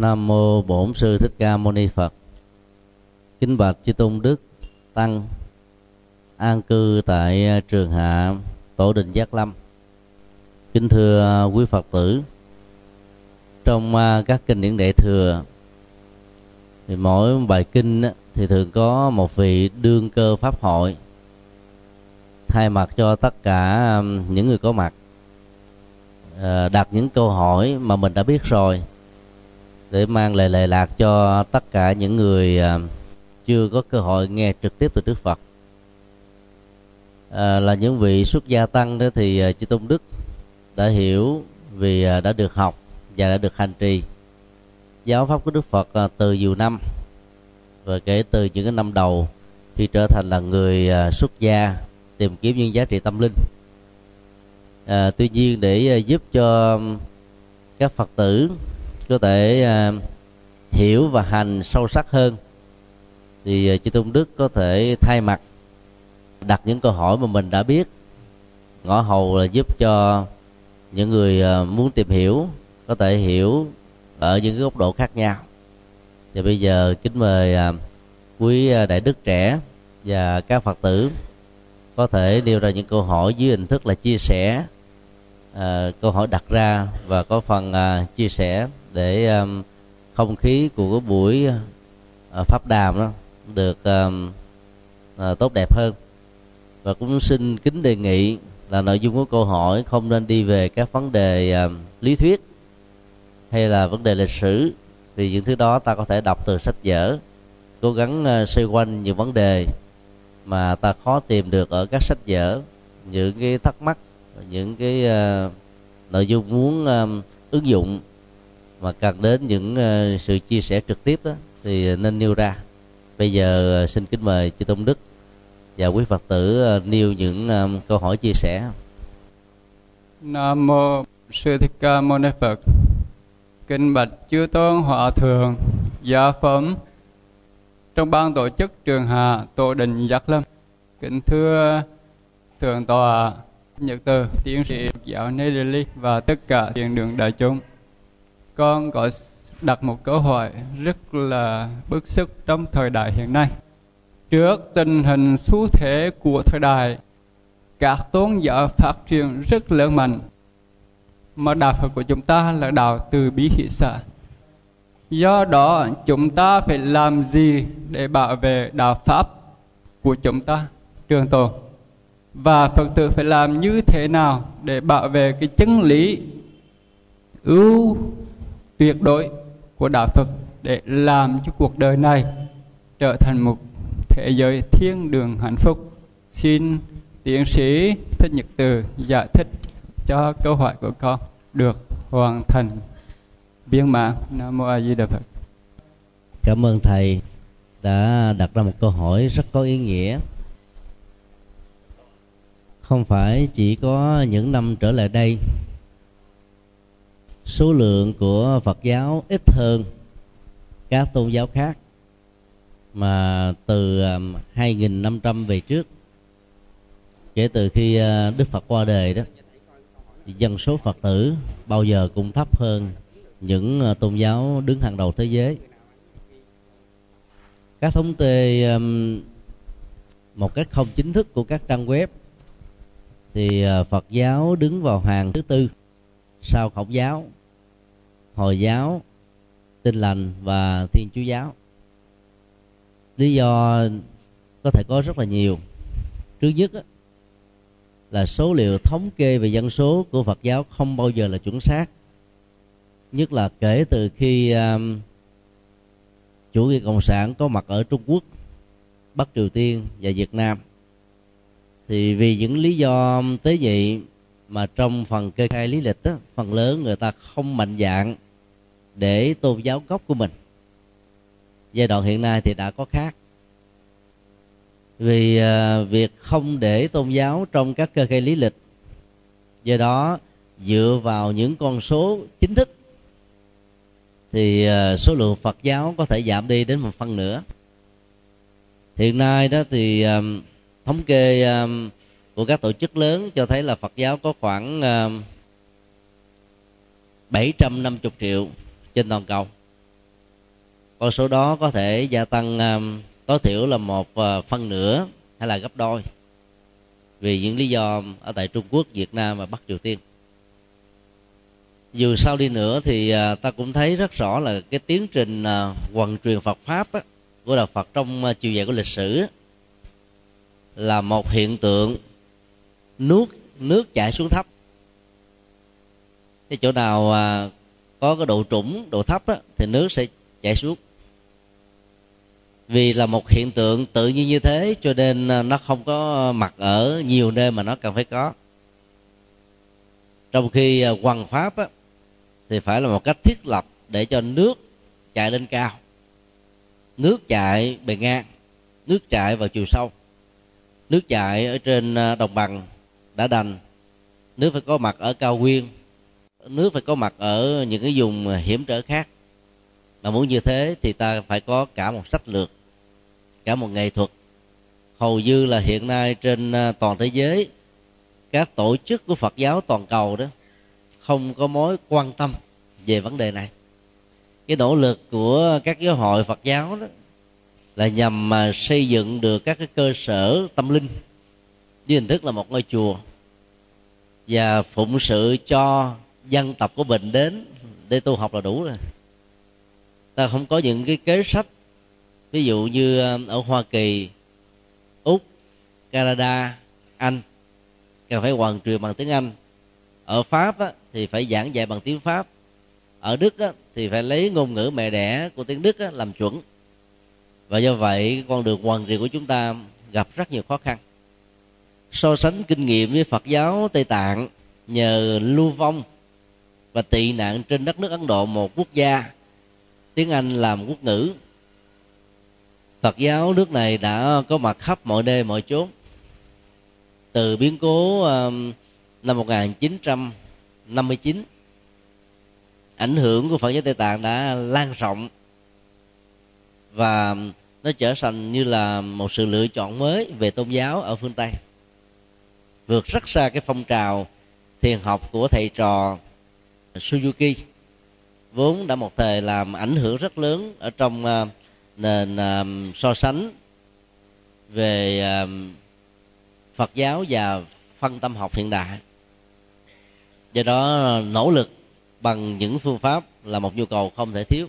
Nam mô Bổn sư Thích Ca Mâu Ni Phật. Kính bạch chư tôn đức tăng an cư tại trường hạ tổ đình Giác Lâm. Kính thưa quý Phật tử, trong à, các kinh điển đệ thừa thì mỗi bài kinh thì thường có một vị đương cơ pháp hội thay mặt cho tất cả à, những người có mặt à, đặt những câu hỏi mà mình đã biết rồi để mang lời lệ lạc cho tất cả những người à, chưa có cơ hội nghe trực tiếp từ Đức Phật. À, là những vị xuất gia tăng đó thì à, chư tôn đức đã hiểu vì à, đã được học và đã được hành trì giáo pháp của Đức Phật từ nhiều năm. Và kể từ những cái năm đầu khi trở thành là người xuất gia tìm kiếm những giá trị tâm linh. À, tuy nhiên để giúp cho các phật tử có thể à, hiểu và hành sâu sắc hơn. Thì à, chư tôn đức có thể thay mặt đặt những câu hỏi mà mình đã biết. Ngõ hầu là giúp cho những người à, muốn tìm hiểu có thể hiểu ở những cái góc độ khác nhau. Và bây giờ kính mời à, quý à, đại đức trẻ và các phật tử có thể nêu ra những câu hỏi dưới hình thức là chia sẻ à, câu hỏi đặt ra và có phần à, chia sẻ để um, không khí của cái buổi ờ, pháp đàm đó được um, ờ, tốt đẹp hơn. Và cũng xin kính đề nghị là nội dung của câu hỏi không nên đi về các vấn đề um, lý thuyết hay là vấn đề lịch sử vì những thứ đó ta có thể đọc từ sách vở cố gắng ờ, xoay quanh những vấn đề mà ta khó tìm được ở các sách vở. Những cái thắc mắc những cái uh, nội dung muốn um, ứng dụng mà cần đến những ờ, sự chia sẻ trực tiếp đó, thì nên nêu ra. Bây giờ ờ, xin kính mời chư tôn đức và quý phật tử ờ, nêu những câu hỏi chia sẻ. Nam mô sư thích ca mâu ni phật. Kinh bạch chư tôn hòa thượng gia phẩm. Trong ban tổ chức trường hạ, tổ đình giác lâm. Kính thưa thượng tòa, nhật từ, tiến sĩ giáo Nelly và tất cả thiền đường đại chúng con có đặt một câu hỏi rất là bức xúc trong thời đại hiện nay. Trước tình hình xu thế của thời đại, các tôn giáo phát triển rất lớn mạnh mà đạo Phật của chúng ta là đạo từ bi hỷ xã. Do đó, chúng ta phải làm gì để bảo vệ đạo Pháp của chúng ta, trường tồn và Phật tử phải làm như thế nào để bảo vệ cái chân lý ưu tuyệt đối của đạo Phật để làm cho cuộc đời này trở thành một thế giới thiên đường hạnh phúc. Xin tiến sĩ Thích Nhật Từ giải thích cho câu hỏi của con được hoàn thành. Viên mãn, nam mô a di đà phật. Cảm ơn thầy đã đặt ra một câu hỏi rất có ý nghĩa. Không phải chỉ có những năm trở lại đây số lượng của Phật giáo ít hơn các tôn giáo khác. Mà từ um, 2.500 về trước, kể từ khi uh, Đức Phật qua đời đó dân số Phật tử bao giờ cũng thấp hơn những uh, tôn giáo đứng hàng đầu thế giới. Các thống kê um, một cách không chính thức của các trang web, thì uh, Phật giáo đứng vào hàng thứ tư sau khổng giáo hồi giáo tin lành và thiên chúa giáo. Lý do có thể có rất là nhiều. Trước nhất là số liệu thống kê về dân số của Phật giáo không bao giờ là chuẩn xác. Nhất là kể từ khi um, chủ nghĩa cộng sản có mặt ở trung quốc bắc triều tiên và việt nam. Thì vì những lý do tế nhị mà trong phần kê khai lý lịch đó, phần lớn người ta không mạnh dạng để tôn giáo gốc của mình. Giai đoạn hiện nay thì đã có khác. Vì à, việc không để tôn giáo trong các cơ khai lý lịch, do đó dựa vào những con số chính thức, thì à, số lượng Phật giáo có thể giảm đi đến một phần nữa. Hiện nay đó thì à, thống kê của các tổ chức lớn cho thấy là Phật giáo có khoảng 750 triệu trên toàn cầu. Con số đó có thể gia tăng um, tối thiểu là một uh, phân nửa hay là gấp đôi vì những lý do um, ở tại Trung Quốc, Việt Nam và Bắc Triều Tiên. Dù sao đi nữa thì uh, ta cũng thấy rất rõ là cái tiến trình uh, hoàn truyền Phật pháp á, của đạo Phật trong uh, chiều dài của lịch sử á, là một hiện tượng nước nước chảy xuống thấp. Cái chỗ nào uh, có cái độ trũng độ thấp á, thì nước sẽ chảy xuống. Vì là một hiện tượng tự nhiên như thế cho nên à, nó không có mặt ở nhiều nơi mà nó cần phải có. Trong khi à, hoàng pháp á, thì phải là một cách thiết lập để cho nước chạy lên cao. Nước chạy bề ngang nước chạy vào chiều sâu. Nước chạy ở trên à, đồng bằng đã đành. Nước phải có mặt ở cao nguyên nước phải có mặt ở những cái vùng hiểm trở khác. Mà muốn như thế thì ta phải có cả một sách lược, cả một nghệ thuật. Hầu như là hiện nay trên à, toàn thế giới, các tổ chức của phật giáo toàn cầu đó không có mối quan tâm về vấn đề này. Cái nỗ lực của các giáo hội phật giáo đó là nhằm mà xây dựng được các cái cơ sở tâm linh với hình thức là một ngôi chùa và phụng sự cho dân tộc của mình đến để tu học là đủ rồi. Ta không có những cái kế sách ví dụ như um, ở hoa kỳ úc canada anh cần phải hoàn truyền bằng tiếng anh. Ở pháp á, thì phải giảng dạy bằng tiếng pháp. Ở đức á, thì phải lấy ngôn ngữ mẹ đẻ của tiếng đức á, làm chuẩn. Và do vậy con đường hoàn truyền của chúng ta gặp rất nhiều khó khăn. So sánh kinh nghiệm với phật giáo tây tạng nhờ lưu vong và tị nạn trên đất nước ấn độ, một quốc gia. Tiếng anh làm quốc ngữ. Phật giáo nước này đã có mặt khắp mọi nơi, mọi chốn. Từ biến cố um, năm 1959 ảnh hưởng của Phật giáo Tây Tạng đã lan rộng và nó trở thành như là một sự lựa chọn mới về tôn giáo ở phương Tây. Vượt rất xa cái phong trào thiền học của thầy trò Suzuki vốn đã một thời làm ảnh hưởng rất lớn ở trong uh, nền uh, so sánh về uh, Phật giáo và phân tâm học hiện đại. Do đó nỗ lực bằng những phương pháp là một nhu cầu không thể thiếu.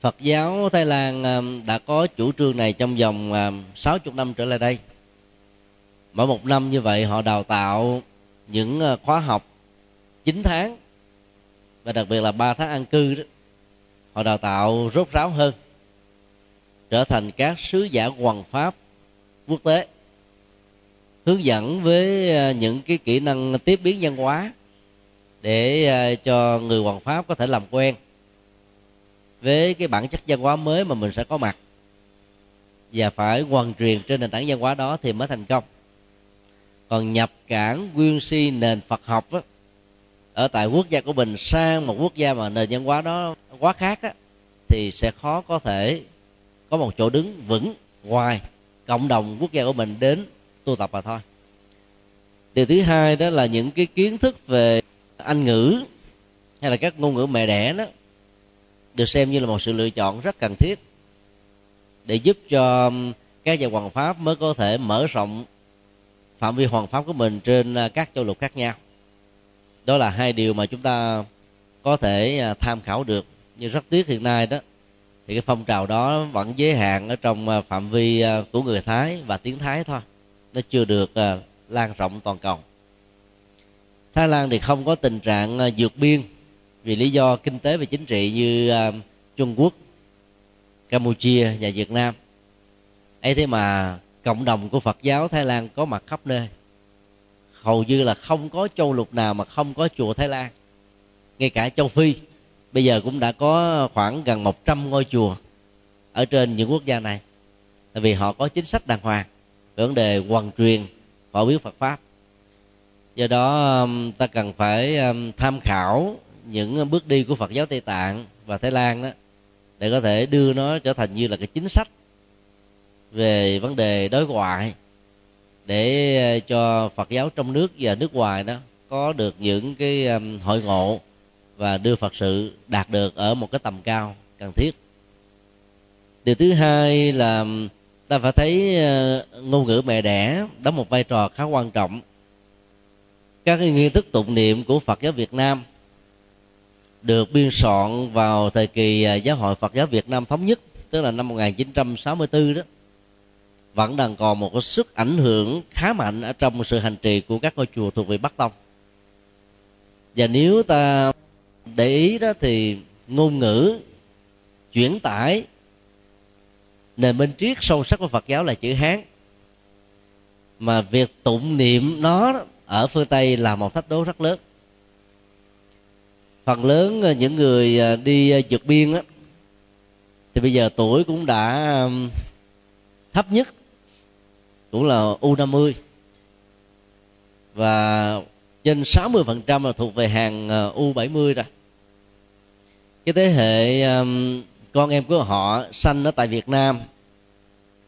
Phật giáo Thái Lan đã có chủ trương này trong vòng 60 năm trở lại đây. Mỗi một năm như vậy họ đào tạo những khóa học 9 tháng và đặc biệt là ba tháng an cư đó, họ đào tạo rốt ráo hơn, trở thành các sứ giả hoàng pháp quốc tế, hướng dẫn với ờ, những cái kỹ năng tiếp biến văn hóa để ờ, cho người hoàng pháp có thể làm quen với cái bản chất văn hóa mới mà mình sẽ có mặt. Và phải hoàn truyền trên nền tảng văn hóa đó thì mới thành công. Còn nhập cảng nguyên si nền phật học đó ở tại quốc gia của mình sang một quốc gia mà nền văn hóa đó quá khác á, thì sẽ khó có thể có một chỗ đứng vững ngoài cộng đồng quốc gia của mình đến tu tập mà thôi. Điều thứ hai đó là những cái kiến thức về anh ngữ hay là các ngôn ngữ mẹ đẻ đó được xem như là một sự lựa chọn rất cần thiết để giúp cho các nhà hoàng pháp mới có thể mở rộng phạm vi hoàng pháp của mình trên à, các châu lục khác nhau đó là hai điều mà chúng ta có thể à, tham khảo được. Nhưng rất tiếc hiện nay đó, thì cái phong trào đó vẫn giới hạn ở trong à, phạm vi à, của người thái và tiếng thái thôi. Nó chưa được lan rộng toàn cầu. Thái lan thì không có tình trạng vượt biên vì lý do kinh tế và chính trị như trung quốc, campuchia và việt nam. Ấy thế mà cộng đồng của phật giáo thái lan có mặt khắp nơi hầu như là không có châu lục nào mà không có chùa thái lan. Ngay cả châu phi, bây giờ cũng đã có khoảng gần 100 ngôi chùa ở trên những quốc gia này. Tại vì họ có chính sách đàng hoàng về vấn đề hoàn truyền phổ biến Phật pháp. Do đó um, ta cần phải um, tham khảo những bước đi của Phật giáo Tây Tạng và Thái Lan đó để có thể đưa nó trở thành như là cái chính sách về vấn đề đối ngoại để ờ, cho Phật giáo trong nước và nước ngoài đó có được những cái hội ngộ và đưa Phật sự đạt được ở một cái tầm cao cần thiết. Điều thứ hai là ta phải thấy ờ, ngôn ngữ mẹ đẻ đóng một vai trò khá quan trọng. Các cái nghi thức tụng niệm của Phật giáo Việt Nam được biên soạn vào thời kỳ ờ, giáo hội Phật giáo Việt Nam thống nhất, tức là năm 1964 đó vẫn đang còn một cái sức ảnh hưởng khá mạnh ở trong sự hành trì của các ngôi chùa thuộc về Bắc Tông. Và nếu ta để ý đó thì ngôn ngữ chuyển tải, nền minh triết sâu sắc của Phật giáo là chữ Hán. Mà việc tụng niệm nó ở phương Tây là một thách đố rất lớn. Phần lớn ờ, những người ờ, đi ờ, vượt biên á, thì bây giờ tuổi cũng đã thấp nhất cũng là U50 và trên 60% là thuộc về hàng ờ, U70 rồi cái thế hệ con em của họ sanh ở tại Việt Nam,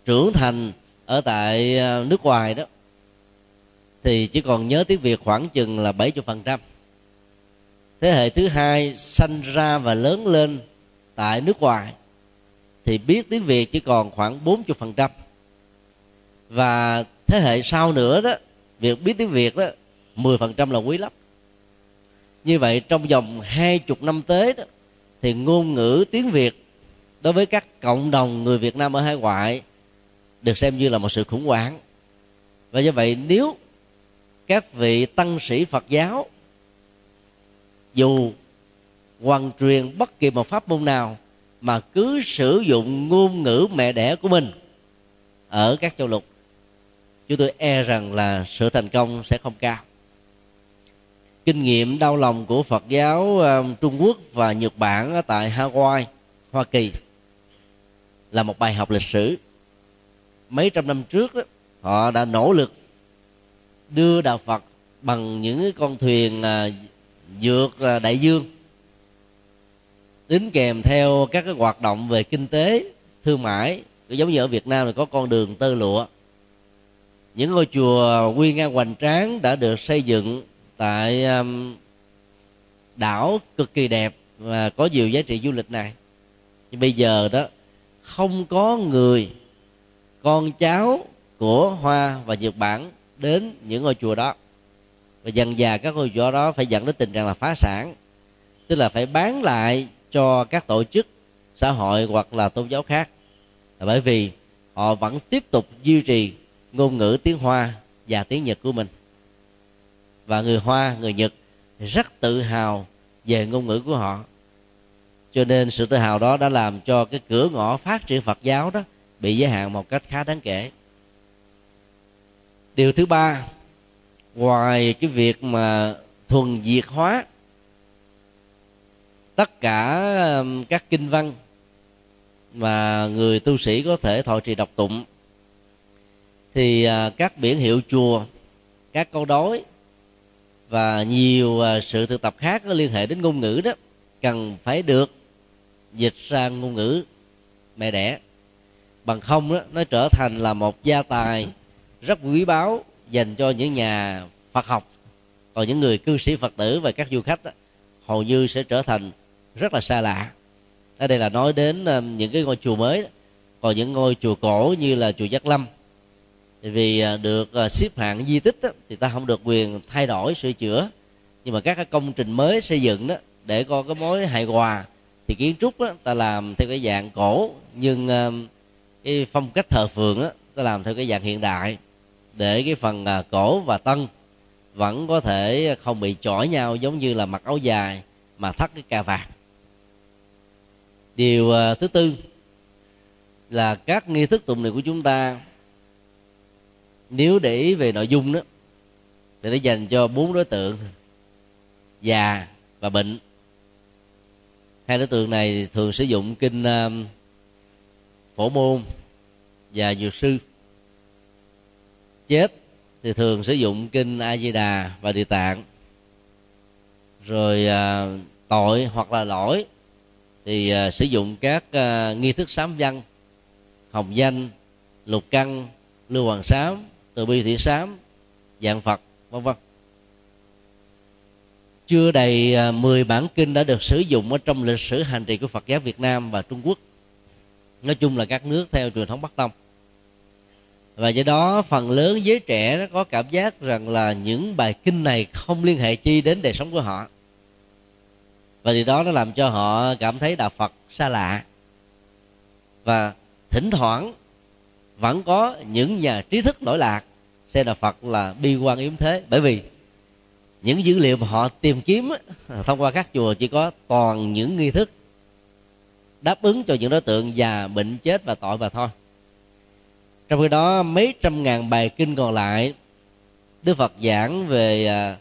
trưởng thành ở tại ờ, nước ngoài đó, thì chỉ còn nhớ tiếng Việt khoảng chừng là 70%. Thế hệ thứ hai sanh ra và lớn lên tại nước ngoài, thì biết tiếng Việt chỉ còn khoảng 40%. Và thế hệ sau nữa đó, việc biết tiếng Việt đó 10% là quý lắm. Như vậy trong vòng hai chục năm tới đó thì ngôn ngữ tiếng Việt đối với các cộng đồng người Việt Nam ở hải ngoại được xem như là một sự khủng hoảng và do vậy nếu các vị tăng sĩ Phật giáo dù hoàn truyền bất kỳ một pháp môn nào mà cứ sử dụng ngôn ngữ mẹ đẻ của mình ở các châu lục chúng tôi e rằng là sự thành công sẽ không cao. Kinh nghiệm đau lòng của Phật giáo um, Trung Quốc và Nhật Bản ở tại Hawaii Hoa Kỳ là một bài học lịch sử. Mấy trăm năm trước đó, họ đã nỗ lực đưa đạo Phật bằng những con thuyền à, vượt à, đại dương đính kèm theo các cái hoạt động về kinh tế thương mại. Giống như ở Việt Nam thì có con đường tơ lụa những ngôi chùa quy nga hoành tráng đã được xây dựng tại um, đảo cực kỳ đẹp và có nhiều giá trị du lịch này. Nhưng bây giờ đó, không có người, con cháu của hoa và nhật bản đến những ngôi chùa đó. Và dần dà các ngôi chùa đó phải dẫn đến tình trạng là phá sản, tức là phải bán lại cho các tổ chức xã hội hoặc là tôn giáo khác. Là bởi vì họ vẫn tiếp tục duy trì ngôn ngữ tiếng hoa và tiếng nhật của mình. Và người hoa, người nhật rất tự hào về ngôn ngữ của họ. Cho nên sự tự hào đó đã làm cho cái cửa ngõ phát triển phật giáo đó bị giới hạn một cách khá đáng kể. Điều thứ ba, ngoài cái việc mà thuần diệt hóa tất cả um, các kinh văn mà người tu sĩ có thể thọ trì đọc tụng thì à, các biển hiệu chùa các câu đối và nhiều à, sự thực tập khác có liên hệ đến ngôn ngữ đó cần phải được dịch sang ngôn ngữ mẹ đẻ. Bằng không đó, nó trở thành là một gia tài rất quý báu dành cho những nhà Phật học. Còn những người cư sĩ Phật tử và các du khách đó, hầu như sẽ trở thành rất là xa lạ. Ở đây là nói đến những cái ngôi chùa mới còn những ngôi chùa cổ như là chùa Giác Lâm vì à, được à, xếp hạng di tích đó, thì ta không được quyền thay đổi sửa chữa. Nhưng mà các cái công trình mới xây dựng đó để có cái mối hài hòa thì kiến trúc đó, ta làm theo cái dạng cổ. Nhưng à, cái phong cách thờ phượng đó, ta làm theo cái dạng hiện đại. Để cái phần cổ và tân vẫn có thể không bị chỏi nhau giống như là mặc áo dài mà thắt cái cà vạt. Điều thứ tư là các nghi thức tụng niệm của chúng ta nếu để ý về nội dung đó thì nó dành cho bốn đối tượng già và bệnh. Hai đối tượng này thường sử dụng kinh uh, phổ môn và dược sư. Chết thì thường sử dụng kinh a di đà và địa tạng. Rồi uh, tội hoặc là lỗi thì uh, sử dụng các uh, nghi thức sám văn hồng danh lục căn lưu hoàng sám từ bi thị sám dạng phật, vân vân. Chưa đầy à, 10 bản kinh đã được sử dụng ở trong lịch sử hành trì của Phật giáo Việt Nam và Trung Quốc. Nói chung là các nước theo truyền thống bắc tông. Và do đó, phần lớn giới trẻ nó có cảm giác rằng là những bài kinh này không liên hệ chi đến đời sống của họ. Và điều đó nó làm cho họ cảm thấy đạo phật xa lạ và thỉnh thoảng vẫn có những nhà trí thức nổi lạc. Xem là phật là bi quan yếm thế. Bởi vì những dữ liệu mà họ tìm kiếm thông qua các chùa chỉ có toàn những nghi thức đáp ứng cho những đối tượng già bệnh chết và tội và thôi. Trong khi đó mấy trăm ngàn bài kinh còn lại đức phật giảng về à,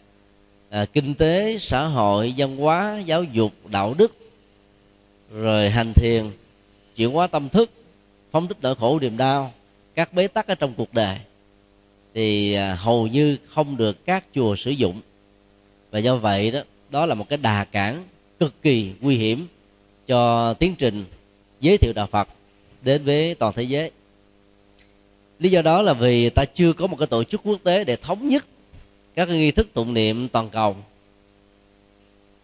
à, kinh tế xã hội văn hóa giáo dục đạo đức rồi hành thiền chuyển hóa tâm thức phóng thích nỗi khổ niềm đau các bế tắc ở trong cuộc đời, thì à, hầu như không được các chùa sử dụng. Và do vậy đó đó là một cái đà cản cực kỳ nguy hiểm cho tiến trình giới thiệu đạo Phật đến với toàn thế giới. Lý do đó là vì ta chưa có một cái tổ chức quốc tế để thống nhất các nghi thức tụng niệm toàn cầu.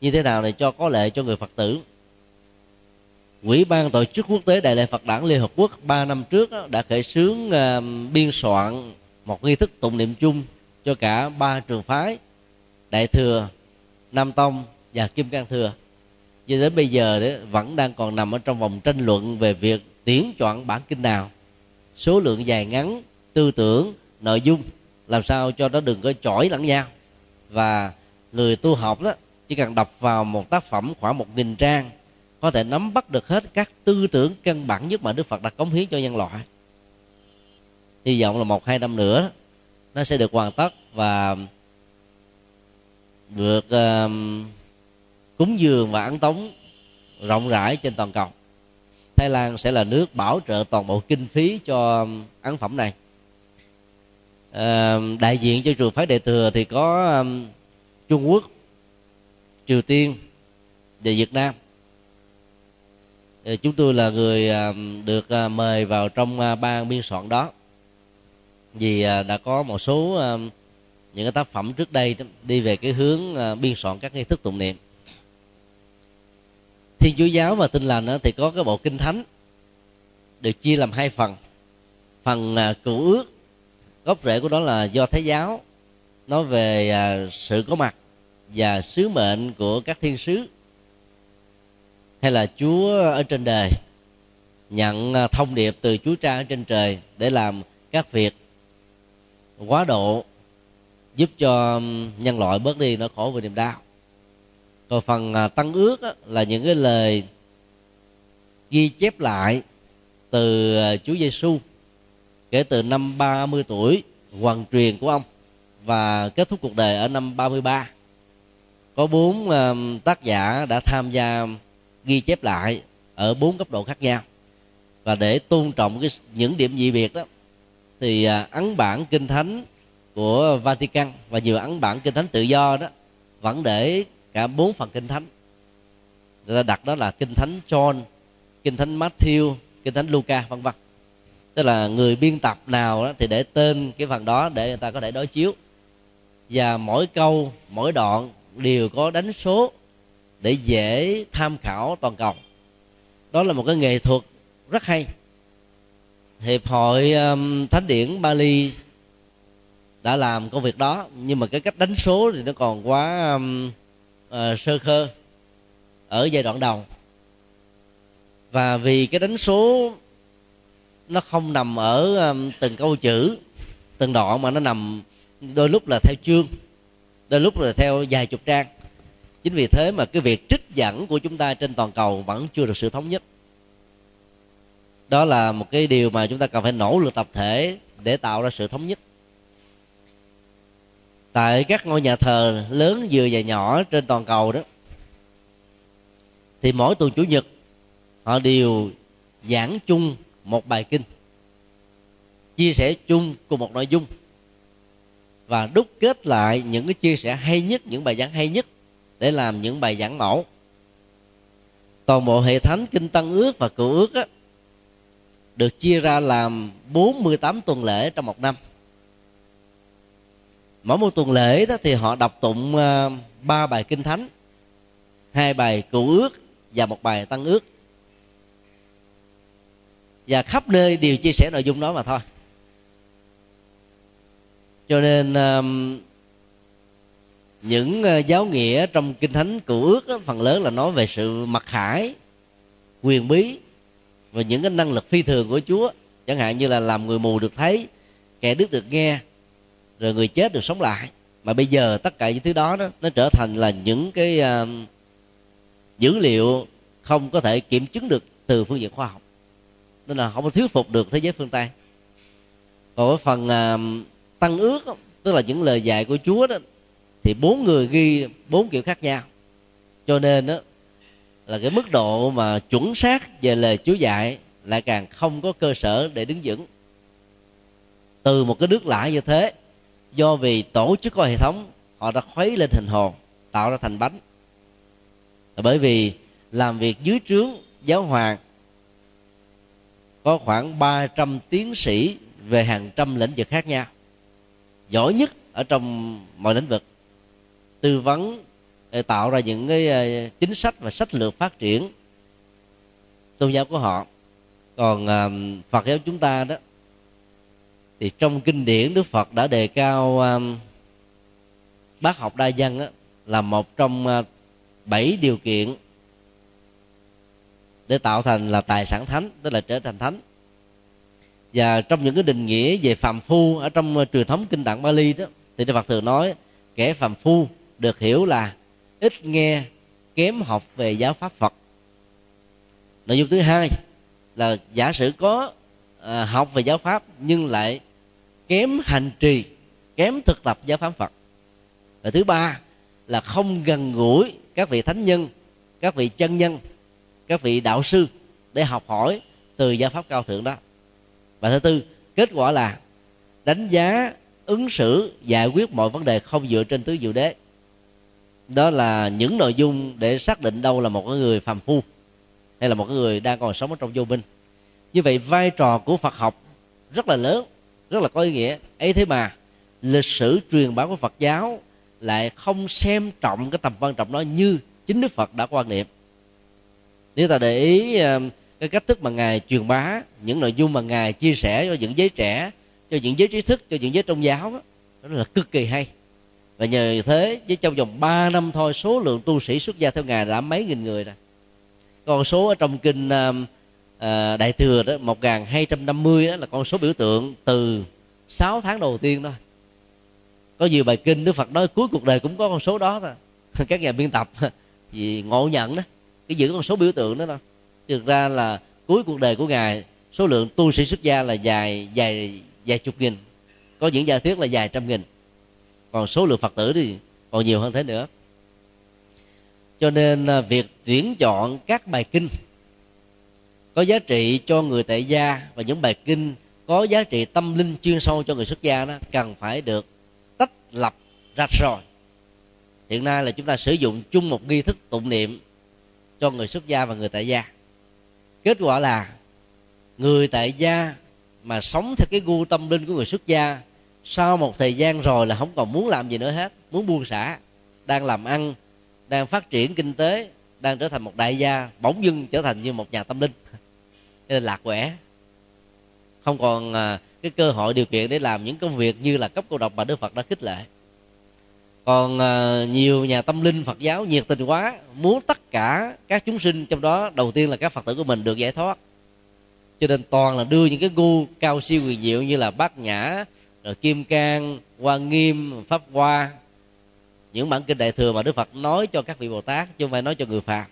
Như thế nào để cho có lệ cho người phật tử quỹ ban tổ chức quốc tế đại lễ phật đản liên hợp quốc ba năm trước đã khởi xướng ờ, biên soạn một nghi thức tụng niệm chung cho cả ba trường phái, đại thừa, nam tông và kim cang thừa. Cho đến bây giờ đấy vẫn đang còn nằm ở trong vòng tranh luận về việc tuyển chọn bản kinh nào, số lượng dài ngắn, tư tưởng, nội dung, làm sao cho nó đừng có chổi lẫn nhau. Và người tu học đó, chỉ cần đọc vào một tác phẩm khoảng một nghìn trang có thể nắm bắt được hết các tư tưởng căn bản nhất mà đức phật đã cống hiến cho nhân loại. Hy vọng là một hai năm nữa nó sẽ được hoàn tất và được uh, cúng dường và ăn tống rộng rãi trên toàn cầu. Thái Lan sẽ là nước bảo trợ toàn bộ kinh phí cho um, ấn phẩm này. À, đại diện cho trường phái đệ thừa thì có um, Trung Quốc Triều Tiên và Việt Nam. Ờ, chúng tôi là người à, được à, mời vào trong à, ban biên soạn đó. Vì đã có một số những cái tác phẩm trước đây đi về cái hướng biên soạn các nghi thức tụng niệm. Thiên chúa giáo và tin lành thì có cái bộ kinh thánh, được chia làm hai phần. Phần cựu ước, gốc rễ của đó là do thái giáo nói về sự có mặt và sứ mệnh của các thiên sứ hay là chúa ở trên đời nhận à, thông điệp từ chúa cha ở trên trời để làm các việc quá độ giúp cho nhân loại bớt đi nỗi khổ và niềm đau. Còn phần à, tăng ước á, là những cái lời ghi chép lại từ à, Chúa Giêsu kể từ năm 30 tuổi hoàn truyền của ông và kết thúc cuộc đời ở năm 33 có bốn tác giả đã tham gia ghi chép lại ở bốn cấp độ khác nhau. Và để tôn trọng cái những điểm dị biệt đó, thì à, ấn bản kinh thánh của Vatican và nhiều ấn bản kinh thánh tự do đó vẫn để cả bốn phần kinh thánh. Người ta đặt đó là kinh thánh John, kinh thánh Matthew, kinh thánh Luca, vân vân. Tức là người biên tập nào đó thì để tên cái phần đó để người ta có thể đối chiếu. Và mỗi câu, mỗi đoạn đều có đánh số để dễ tham khảo toàn cầu. Đó là một cái nghệ thuật rất hay. Hiệp hội um, thánh điển Bali đã làm công việc đó nhưng mà cái cách đánh số thì nó còn quá um, uh, sơ khơ ở giai đoạn đầu. Và vì cái đánh số nó không nằm ở um, từng câu chữ từng đoạn mà nó nằm đôi lúc là theo chương đôi lúc là theo vài chục trang chính vì thế mà cái việc trích dẫn của chúng ta trên toàn cầu vẫn chưa được sự thống nhất. Đó là một cái điều mà chúng ta cần phải nỗ lực tập thể để tạo ra sự thống nhất. Tại các ngôi nhà thờ lớn vừa và nhỏ trên toàn cầu đó, thì mỗi tuần chủ nhật, họ đều giảng chung một bài kinh, chia sẻ chung cùng một nội dung. Và đúc kết lại những cái chia sẻ hay nhất, những bài giảng hay nhất để làm những bài giảng mẫu. Toàn bộ hệ thánh kinh tăng ước và cựu ước á, được chia ra làm 48 tuần lễ trong một năm. Mỗi một tuần lễ đó thì họ đọc tụng ờ, ba bài kinh thánh hai bài cựu ước và một bài tăng ước. Và khắp nơi đều chia sẻ nội dung đó mà thôi. Cho nên những ờ, giáo nghĩa trong kinh thánh cựu ước đó, phần lớn là nói về sự mặc khải quyền bí và những cái năng lực phi thường của chúa. Chẳng hạn như là làm người mù được thấy kẻ đức được nghe rồi người chết được sống lại. Mà bây giờ tất cả những thứ đó, đó nó trở thành là những cái uh, dữ liệu không có thể kiểm chứng được từ phương diện khoa học. Nên là không có thuyết phục được thế giới phương tây. Còn cái phần uh, tăng ước tức là những lời dạy của chúa đó thì bốn người ghi bốn kiểu khác nhau. Cho nên đó là cái mức độ mà chuẩn xác về lời chúa dạy lại càng không có cơ sở để đứng vững. Từ một cái nước lạ như thế, do vì tổ chức có hệ thống, họ đã khuấy lên hình hồn, tạo ra thành bánh. Bởi vì làm việc dưới trướng giáo hoàng, có khoảng 300 tiến sĩ về hàng trăm lĩnh vực khác nhau, giỏi nhất ở trong mọi lĩnh vực tư vấn để tạo ra những cái ờ, chính sách và sách lược phát triển tôn giáo của họ. Còn ờ, phật giáo chúng ta đó thì trong kinh điển đức phật đã đề cao ờ, bác học đa dân á, là một trong bảy điều kiện để tạo thành là tài sản thánh tức là trở thành thánh. Và trong những cái định nghĩa về phàm phu ở trong truyền thống kinh tạng Bali đó thì Đức Phật thường nói kẻ phàm phu được hiểu là ít nghe kém học về giáo pháp Phật. Nội dung thứ hai là giả sử có à, học về giáo pháp nhưng lại kém hành trì kém thực tập giáo pháp phật. Và thứ ba là không gần gũi các vị thánh nhân các vị chân nhân các vị đạo sư để học hỏi từ giáo pháp cao thượng đó. Và thứ tư kết quả là đánh giá ứng xử giải quyết mọi vấn đề không dựa trên tứ diệu đế đó là những nội dung để xác định đâu là một cái người phàm phu hay là một cái người đang còn sống ở trong vô minh. Như vậy vai trò của phật học rất là lớn rất là có ý nghĩa. Ấy thế mà lịch sử truyền bá của phật giáo lại không xem trọng cái tầm quan trọng đó như chính đức phật đã quan niệm. Nếu ta để ý um, cái cách thức mà ngài truyền bá những nội dung mà ngài chia sẻ cho những giới trẻ cho những giới trí thức cho những giới trong giáo đó, đó là cực kỳ hay và nhờ thế chứ trong vòng 3 năm thôi số lượng tu sĩ xuất gia theo ngài đã mấy nghìn người rồi. Con số ở trong kinh uh, à, đại thừa đó 1250 đó là con số biểu tượng từ 6 tháng đầu tiên thôi. Có nhiều bài kinh Đức Phật nói cuối cuộc đời cũng có con số đó thôi. Các nhà biên tập vì ngộ nhận đó cái giữ con số biểu tượng đó thôi. Thực ra là cuối cuộc đời của ngài số lượng tu sĩ xuất gia là dài dài dài chục nghìn. Có những giả thuyết là dài trăm nghìn còn số lượng phật tử thì còn nhiều hơn thế nữa. Cho nên à, việc tuyển chọn các bài kinh có giá trị cho người tại gia và những bài kinh có giá trị tâm linh chuyên sâu cho người xuất gia đó cần phải được tách lập ra rồi. Hiện nay là chúng ta sử dụng chung một nghi thức tụng niệm cho người xuất gia và người tại gia. Kết quả là người tại gia mà sống theo cái gu tâm linh của người xuất gia sau một thời gian rồi là không còn muốn làm gì nữa hết, muốn buông xả, đang làm ăn, đang phát triển kinh tế, đang trở thành một đại gia, bỗng dưng trở thành như một nhà tâm linh. Nên lạc quẻ. Không còn à, cái cơ hội điều kiện để làm những công việc như là cấp cô độc mà đức phật đã khích lệ. Còn à, nhiều nhà tâm linh phật giáo nhiệt tình quá, muốn tất cả các chúng sinh trong đó, đầu tiên là các phật tử của mình được giải thoát. Cho nên toàn là đưa những cái gu cao siêu quyền diệu như là bát nhã rồi kim cang hoa nghiêm pháp hoa. Những bản kinh đại thừa mà đức phật nói cho các vị bồ tát chứ không phải nói cho người phàm.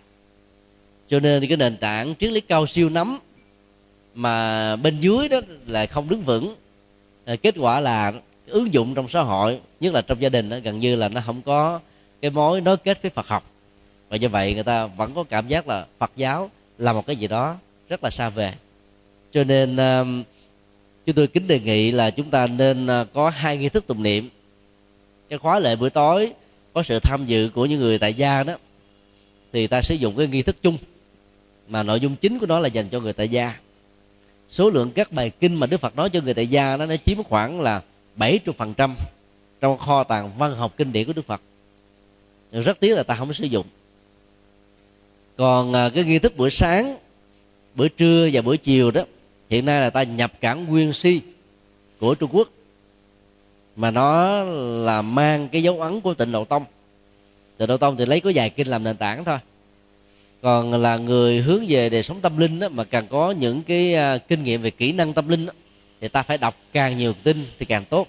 Cho nên cái nền tảng triết lý cao siêu nắm mà bên dưới đó là không đứng vững. Ờ, kết quả là ứng dụng trong xã hội nhất là trong gia đình đó, gần như là nó không có cái mối nối kết với Phật học. Và như vậy người ta vẫn có cảm giác là Phật giáo là một cái gì đó rất là xa về cho nên uh, chúng tôi kính đề nghị là chúng ta nên à, có hai nghi thức tụng niệm. Cái khóa lệ buổi tối, có sự tham dự của những người tại gia đó, thì ta sử dụng cái nghi thức chung, mà nội dung chính của nó là dành cho người tại gia. Số lượng các bài kinh mà Đức Phật nói cho người tại gia nó nó chiếm khoảng là 70% trong kho tàng văn học kinh điển của Đức Phật. Rất tiếc là ta không sử dụng. Còn à, cái nghi thức buổi sáng, buổi trưa và buổi chiều đó hiện nay là ta nhập cảng nguyên si của trung quốc mà nó là mang cái dấu ấn của tịnh độ tông. Tịnh độ tông thì lấy có vài kinh làm nền tảng thôi. Còn là người hướng về đời sống tâm linh đó, mà càng có những cái à, kinh nghiệm về kỹ năng tâm linh đó, thì ta phải đọc càng nhiều kinh thì càng tốt.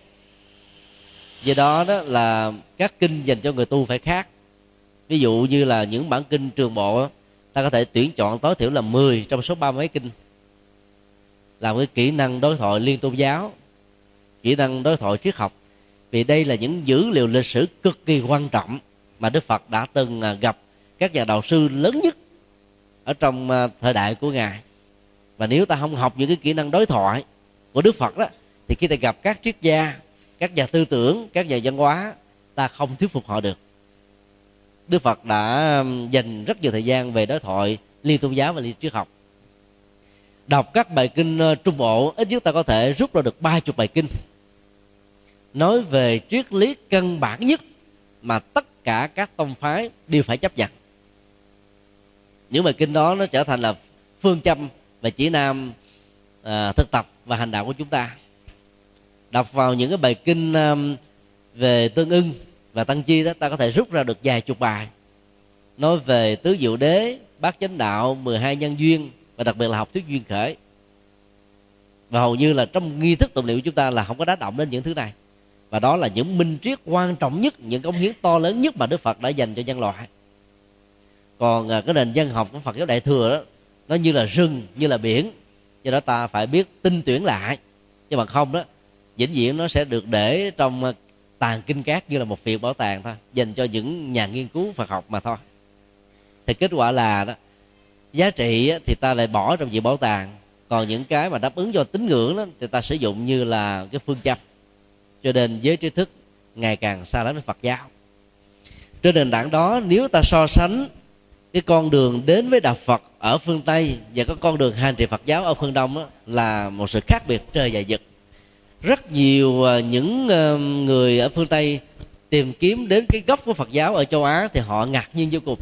Do đó đó là các kinh dành cho người tu phải khác. Ví dụ như là những bản kinh trường bộ ta có thể tuyển chọn tối thiểu là 10 trong số ba mấy kinh làm cái kỹ năng đối thoại liên tôn giáo, kỹ năng đối thoại triết học. Vì đây là những dữ liệu lịch sử cực kỳ quan trọng mà đức phật đã từng à, gặp các nhà đạo sư lớn nhất ở trong à, thời đại của ngài. Và nếu ta không học những cái kỹ năng đối thoại của đức phật đó, thì khi ta gặp các triết gia, các nhà tư tưởng, các nhà văn hóa, ta không thuyết phục họ được. Đức phật đã dành rất nhiều thời gian về đối thoại liên tôn giáo và liên triết học đọc các bài kinh ờ, trung bộ ít nhất ta có thể rút ra được ba chục bài kinh. Nói về triết lý căn bản nhất mà tất cả các tông phái đều phải chấp nhận. Những bài kinh đó nó trở thành là phương châm và chỉ nam à, thực tập và hành đạo của chúng ta. Đọc vào những cái bài kinh à, về tương ưng và tăng chi đó ta có thể rút ra được vài chục bài. Nói về tứ diệu đế bát chánh đạo 12 nhân duyên và đặc biệt là học thuyết duyên khởi. Và hầu như là trong nghi thức tụng niệm của chúng ta là không có đá động đến những thứ này. Và đó là những minh triết quan trọng nhất, những công hiến to lớn nhất mà đức phật đã dành cho nhân loại. Còn à, cái nền dân học của phật giáo đại thừa đó, nó như là rừng, như là biển. Do đó ta phải biết tinh tuyển lại. Nhưng mà không đó, vĩnh viễn nó sẽ được để trong à, tàn kinh cát như là một việc bảo tàng thôi, dành cho những nhà nghiên cứu phật học mà thôi. Thì kết quả là đó giá trị thì ta lại bỏ trong việc bảo tàng. Còn những cái mà đáp ứng cho tín ngưỡng đó thì ta sử dụng như là cái phương châm. Cho nên giới trí thức ngày càng xa lánh với phật giáo. Trên nền tảng đó nếu ta so sánh cái con đường đến với đạo phật ở phương tây và cái con đường hành trì phật giáo ở phương đông đó, là một sự khác biệt trời và vực. Rất nhiều à, những à, người ở phương tây tìm kiếm đến cái gốc của phật giáo ở châu á thì họ ngạc nhiên vô cùng.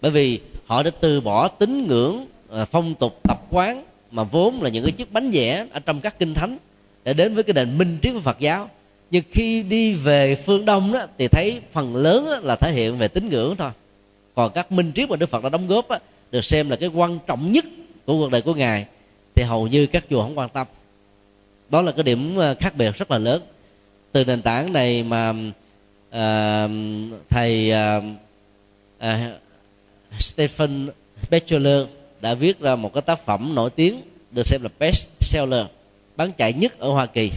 Bởi vì họ đã từ bỏ tín ngưỡng ờ, phong tục tập quán mà vốn là những cái chiếc bánh vẽ ở trong các kinh thánh để đến với cái nền minh triết của phật giáo. Nhưng khi đi về phương đông đó, thì thấy phần lớn là thể hiện về tín ngưỡng thôi. Còn các minh triết mà đức phật đã đóng góp đó, được xem là cái quan trọng nhất của cuộc đời của ngài thì hầu như các chùa không quan tâm. Đó là cái điểm ờ, khác biệt rất là lớn. Từ nền tảng này mà uh, thầy uh, uh, Stephen Batchelor đã viết ra một cái tác phẩm nổi tiếng được xem là best seller bán chạy nhất ở Hoa Kỳ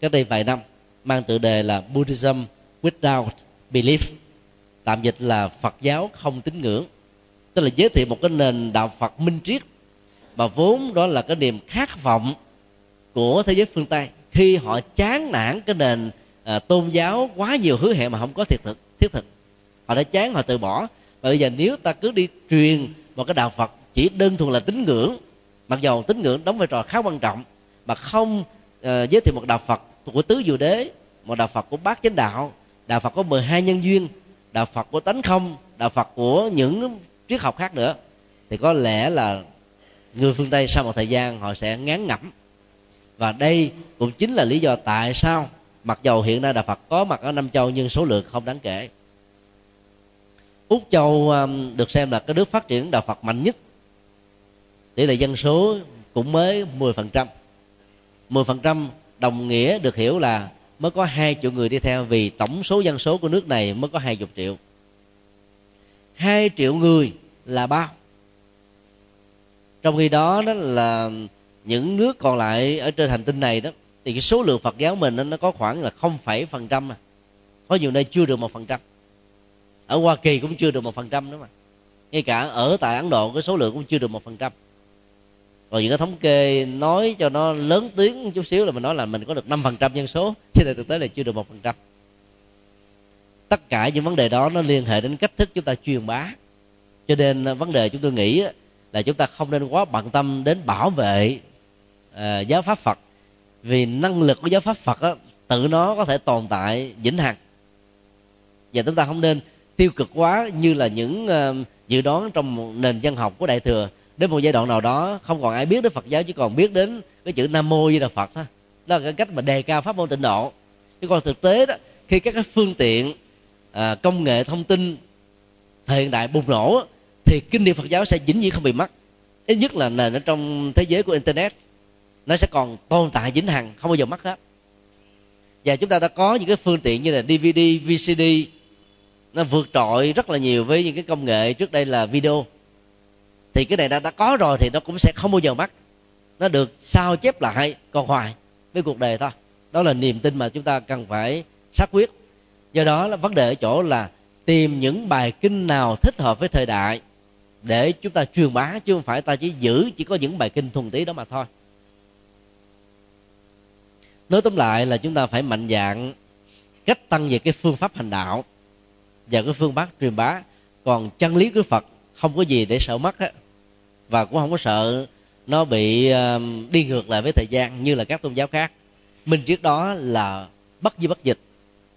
cách đây vài năm mang tựa đề là Buddhism without belief tạm dịch là Phật giáo không tín ngưỡng tức là giới thiệu một cái nền đạo Phật minh triết mà vốn đó là cái niềm khát vọng của thế giới phương Tây khi họ chán nản cái nền à, tôn giáo quá nhiều hứa hẹn mà không có thiệt thực thiết thực. Họ đã chán họ từ bỏ bây giờ nếu ta cứ đi truyền một cái đạo phật chỉ đơn thuần là tín ngưỡng mặc dầu tín ngưỡng đóng vai trò khá quan trọng mà không uh, giới thiệu một đạo phật của tứ diệu đế một đạo phật của bát chánh đạo đạo phật có 12 nhân duyên đạo phật của tánh không đạo phật của những triết học khác nữa thì có lẽ là người phương tây sau một thời gian họ sẽ ngán ngẩm. Và đây cũng chính là lý do tại sao mặc dầu hiện nay đạo phật có mặt ở năm châu nhưng số lượng không đáng kể úc châu um, được xem là cái nước phát triển đạo phật mạnh nhất. Tỷ lệ dân số cũng mới 10% 10% đồng nghĩa được hiểu là mới có hai triệu người đi theo vì tổng số dân số của nước này mới có hai chục triệu. Hai triệu người là bao? Trong khi đó đó là những nước còn lại ở trên hành tinh này đó, thì cái số lượng Phật giáo mình nó có khoảng là không phẩy phần trăm à. có nhiều nơi chưa được một phần trăm ở Hoa Kỳ cũng chưa được một phần trăm nữa mà. Ngay cả ở tại Ấn Độ cái số lượng cũng chưa được một phần trăm. Còn những cái thống kê nói cho nó lớn tiếng chút xíu là mình nói là mình có được năm phần trăm dân số chứ thực tế là chưa được một phần trăm. Tất cả những vấn đề đó nó liên hệ đến cách thức chúng ta truyền bá. Cho nên à, vấn đề chúng tôi nghĩ là chúng ta không nên quá bận tâm đến bảo vệ uh, giáo pháp phật. Vì năng lực của giáo pháp phật đó, tự nó có thể tồn tại vĩnh hằng. Và chúng ta không nên tiêu cực quá như là những uh, dự đoán trong một nền dân học của đại thừa. Đến một giai đoạn nào đó không còn ai biết đến phật giáo chỉ còn biết đến cái chữ nam mô như là phật thôi. Đó là cái cách mà đề cao pháp môn tịnh độ. Chứ còn thực tế đó khi các cái phương tiện à, công nghệ thông tin thời hiện đại bùng nổ thì kinh điển phật giáo sẽ vĩnh viễn không bị mất. Ít nhất là nền ở trong thế giới của internet nó sẽ còn tồn tại vĩnh hằng không bao giờ mất hết. Và chúng ta đã có những cái phương tiện như là dvd vcd nó vượt trội rất là nhiều với những cái công nghệ. Trước đây là video. Thì cái này đã, đã có rồi thì nó cũng sẽ không bao giờ mất nó được sao chép lại còn hoài với cuộc đời thôi đó là niềm tin mà chúng ta cần phải xác quyết. Do đó là vấn đề ở chỗ là tìm những bài kinh nào thích hợp với thời đại để chúng ta truyền bá chứ không phải ta chỉ giữ chỉ có những bài kinh thuần tí đó mà thôi. Nói tóm lại là chúng ta phải mạnh dạng cách tăng về cái phương pháp hành đạo và cái phương pháp truyền bá còn chân lý của phật không có gì để sợ mất á. Và cũng không có sợ nó bị đi ngược lại với thời gian như là các tôn giáo khác. Minh trước đó là bất di bất dịch.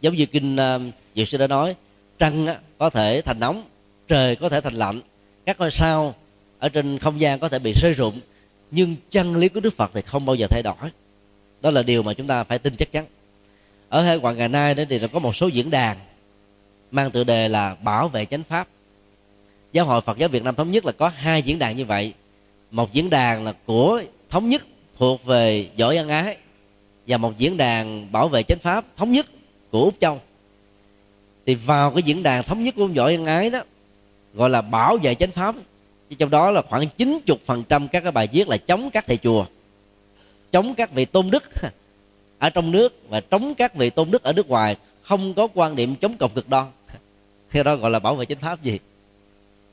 Giống như kinh uh, dược sư đã nói trăng á, có thể thành nóng trời có thể thành lạnh các ngôi sao ở trên không gian có thể bị rơi rụng nhưng chân lý của đức phật thì không bao giờ thay đổi. Đó là điều mà chúng ta phải tin chắc chắn. Ở hai hoàng ngày nay đó thì có một số diễn đàn mang tựa đề là bảo vệ chánh pháp. Giáo hội phật giáo việt nam thống nhất là có hai diễn đàn như vậy. Một diễn đàn là của thống nhất thuộc về võ văn ái và một diễn đàn bảo vệ chánh pháp thống nhất của úc châu. Thì vào cái diễn đàn thống nhất của võ văn ái đó, gọi là bảo vệ chánh pháp, thì trong đó là khoảng 90% các cái bài viết là chống các thầy chùa, chống các vị tôn đức ở trong nước và chống các vị tôn đức ở nước ngoài không có quan điểm chống cộng cực đoan theo đó gọi là bảo vệ chánh pháp gì?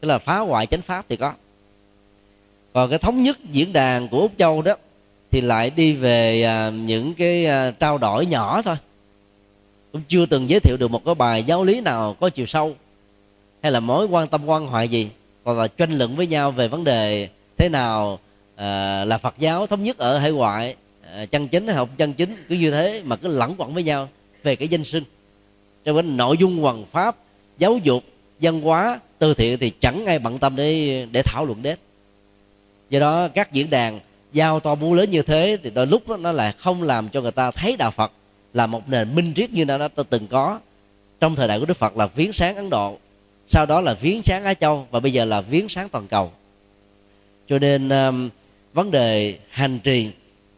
Tức là phá hoại chánh pháp thì có. Còn cái thống nhất diễn đàn của úc châu đó thì lại đi về à, những cái à, trao đổi nhỏ thôi. Cũng chưa từng giới thiệu được một cái bài giáo lý nào có chiều sâu. Hay là mối quan tâm quan hoại gì? Còn là tranh luận với nhau về vấn đề thế nào à, là phật giáo thống nhất ở hải ngoại à, chân chính hay không chân chính cứ như thế mà cứ lẫn quẩn với nhau về cái danh sinh cho nên nội dung hoằng pháp giáo dục văn hóa từ thiện thì chẳng ai bận tâm để để thảo luận đến. Do đó các diễn đàn giao to búa lớn như thế thì đôi lúc đó, nó lại không làm cho người ta thấy đạo phật là một nền minh triết như nó đã từng có. Trong thời đại của đức phật là viếng sáng ấn độ sau đó là viếng sáng á châu và bây giờ là viếng sáng toàn cầu. Cho nên um, vấn đề hành trì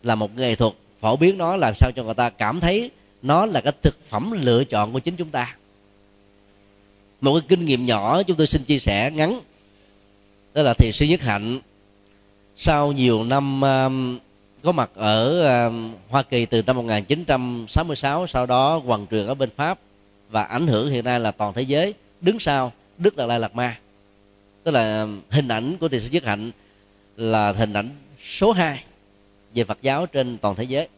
là một nghệ thuật phổ biến nó làm sao cho người ta cảm thấy nó là cái thực phẩm lựa chọn của chính chúng ta một cái kinh nghiệm nhỏ chúng tôi xin chia sẻ ngắn. Đó là thiền sư nhất hạnh. Sau nhiều năm uh, có mặt ở uh, Hoa Kỳ từ năm 1966 sau đó hoàng truyền ở bên Pháp và ảnh hưởng hiện nay là toàn thế giới. Đứng sau Đức Đạt Lai Lạt Ma. Tức là um, hình ảnh của thiền sư nhất hạnh là hình ảnh số 2 về Phật giáo trên toàn thế giới.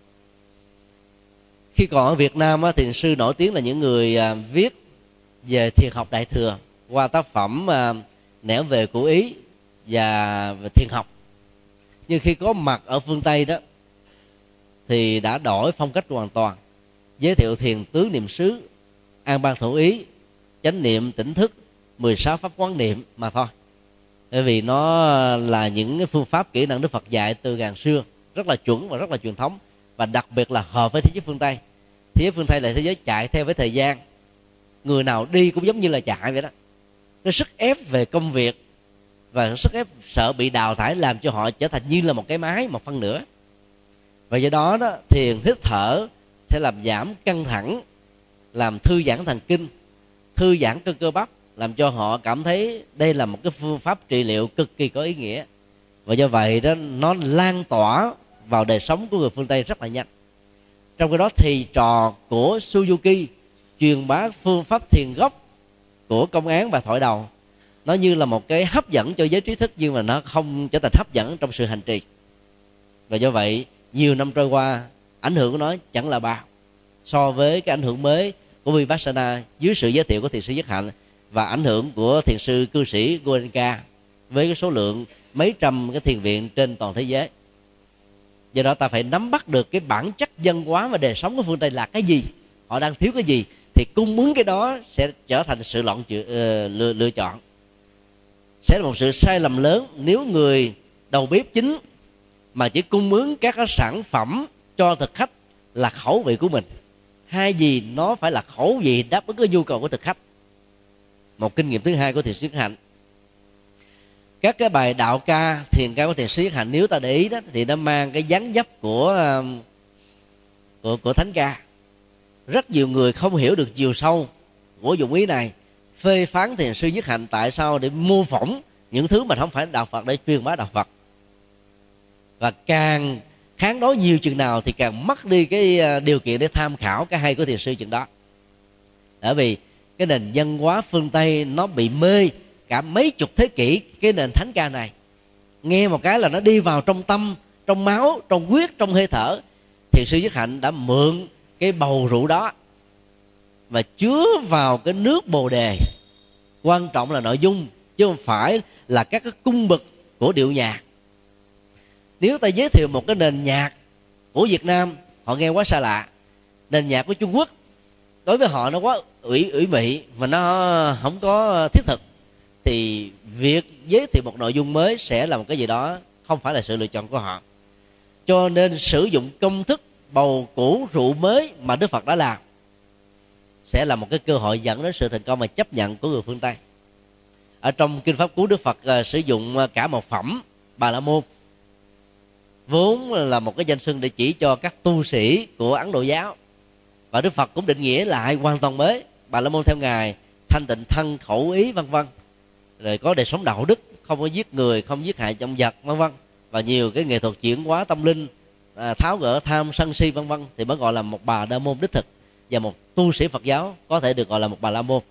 Khi còn ở Việt Nam thiền sư nổi tiếng là những người à, viết về thiền học đại thừa, qua tác phẩm à, nẻo về của ý và thiền học. Nhưng khi có mặt ở phương tây đó, thì đã đổi phong cách hoàn toàn, giới thiệu thiền tứ niệm xứ, an ban thủ ý, chánh niệm, tỉnh thức 16 pháp quán niệm mà thôi. Bởi vì nó là những phương pháp kỹ năng đức phật dạy từ ngàn xưa, rất là chuẩn và rất là truyền thống, và đặc biệt là hợp với thế giới phương tây. Thế giới phương tây là thế giới chạy theo với thời gian người nào đi cũng giống như là chạy vậy đó. Cái sức ép về công việc và sức ép sợ bị đào thải làm cho họ trở thành như là một cái máy, một phân nữa và do đó đó, thiền, hít thở sẽ làm giảm căng thẳng, làm thư giãn thần kinh, thư giãn cơ cơ bắp, làm cho họ cảm thấy đây là một cái phương pháp trị liệu cực kỳ có ý nghĩa. Và do vậy đó, nó lan tỏa vào đời sống của người phương tây rất là nhanh. Trong cái đó thì trò của suzuki truyền bá phương pháp thiền gốc của công án và thổi đầu. Nó như là một cái hấp dẫn cho giới trí thức, nhưng mà nó không trở thành hấp dẫn trong sự hành trì. Và do vậy, nhiều năm trôi qua, ảnh hưởng của nó chẳng là bao. So với cái ảnh hưởng mới của vipassana dưới sự giới thiệu của thiền sư nhất hạnh và ảnh hưởng của thiền sư cư sĩ Goenka với cái số lượng mấy trăm cái thiền viện trên toàn thế giới. Do đó ta phải nắm bắt được cái bản chất dân hóa và đời sống của phương tây là cái gì, họ đang thiếu cái gì thì cung mướn cái đó sẽ trở thành sự loạn uh, ờ, lựa, lựa chọn. Sẽ là một sự sai lầm lớn nếu người đầu bếp chính mà chỉ cung ứng các cái sản phẩm cho thực khách là khẩu vị của mình. Hai gì nó phải là khẩu vị đáp ứng cái nhu cầu của thực khách. Một kinh nghiệm thứ hai của thiền sư hạnh. Các cái bài đạo ca thiền ca của thiền sư hạnh nếu ta để ý đó thì nó mang cái dáng dấp của ờ, của của thánh ca rất nhiều người không hiểu được chiều sâu của dụng ý này. Phê phán thiền sư nhất hạnh tại sao để mô phỏng những thứ mà không phải đạo phật, để truyền bá đạo phật? Và càng kháng đối nhiều chừng nào thì càng mất đi cái à, điều kiện để tham khảo cái hay của thiền sư chừng đó. Bởi vì cái nền văn hóa phương tây nó bị mê cả mấy chục thế kỷ cái nền thánh ca này. Nghe một cái là nó đi vào trong tâm, trong máu, trong huyết, trong hơi thở. Thiền sư nhất hạnh đã mượn cái bầu rượu đó và chứa vào cái nước bồ đề. Quan trọng là nội dung, chứ không phải là các cái cung bậc của điệu nhạc. Nếu ta giới thiệu một cái nền nhạc của việt nam, họ nghe quá xa lạ. Nền nhạc của trung quốc, đối với họ nó quá ủy ủy mị mà nó không có thiết thực. Thì việc giới thiệu một nội dung mới sẽ là một cái gì đó không phải là sự lựa chọn của họ. Cho nên sử dụng công thức bầu cũ rượu mới mà đức phật đã làm sẽ là một cái cơ hội dẫn đến sự thành công và chấp nhận của người phương tây. Ở trong kinh pháp cú đức phật uh, sử dụng ờ, cả một phẩm bà la môn vốn là một cái danh xưng để chỉ cho các tu sĩ của ấn độ giáo. Và đức phật cũng định nghĩa lại hoàn toàn mới bà la môn theo ngài thanh tịnh thân khẩu ý vân vân. Rồi có đời sống đạo đức không có giết người không giết hại trong vật vân vân. Và nhiều cái nghệ thuật chuyển hóa tâm linh à, tháo gỡ tham sân si vân vân thì mới gọi là một bà la môn đích thực và một tu sĩ phật giáo có thể được gọi là một bà la môn.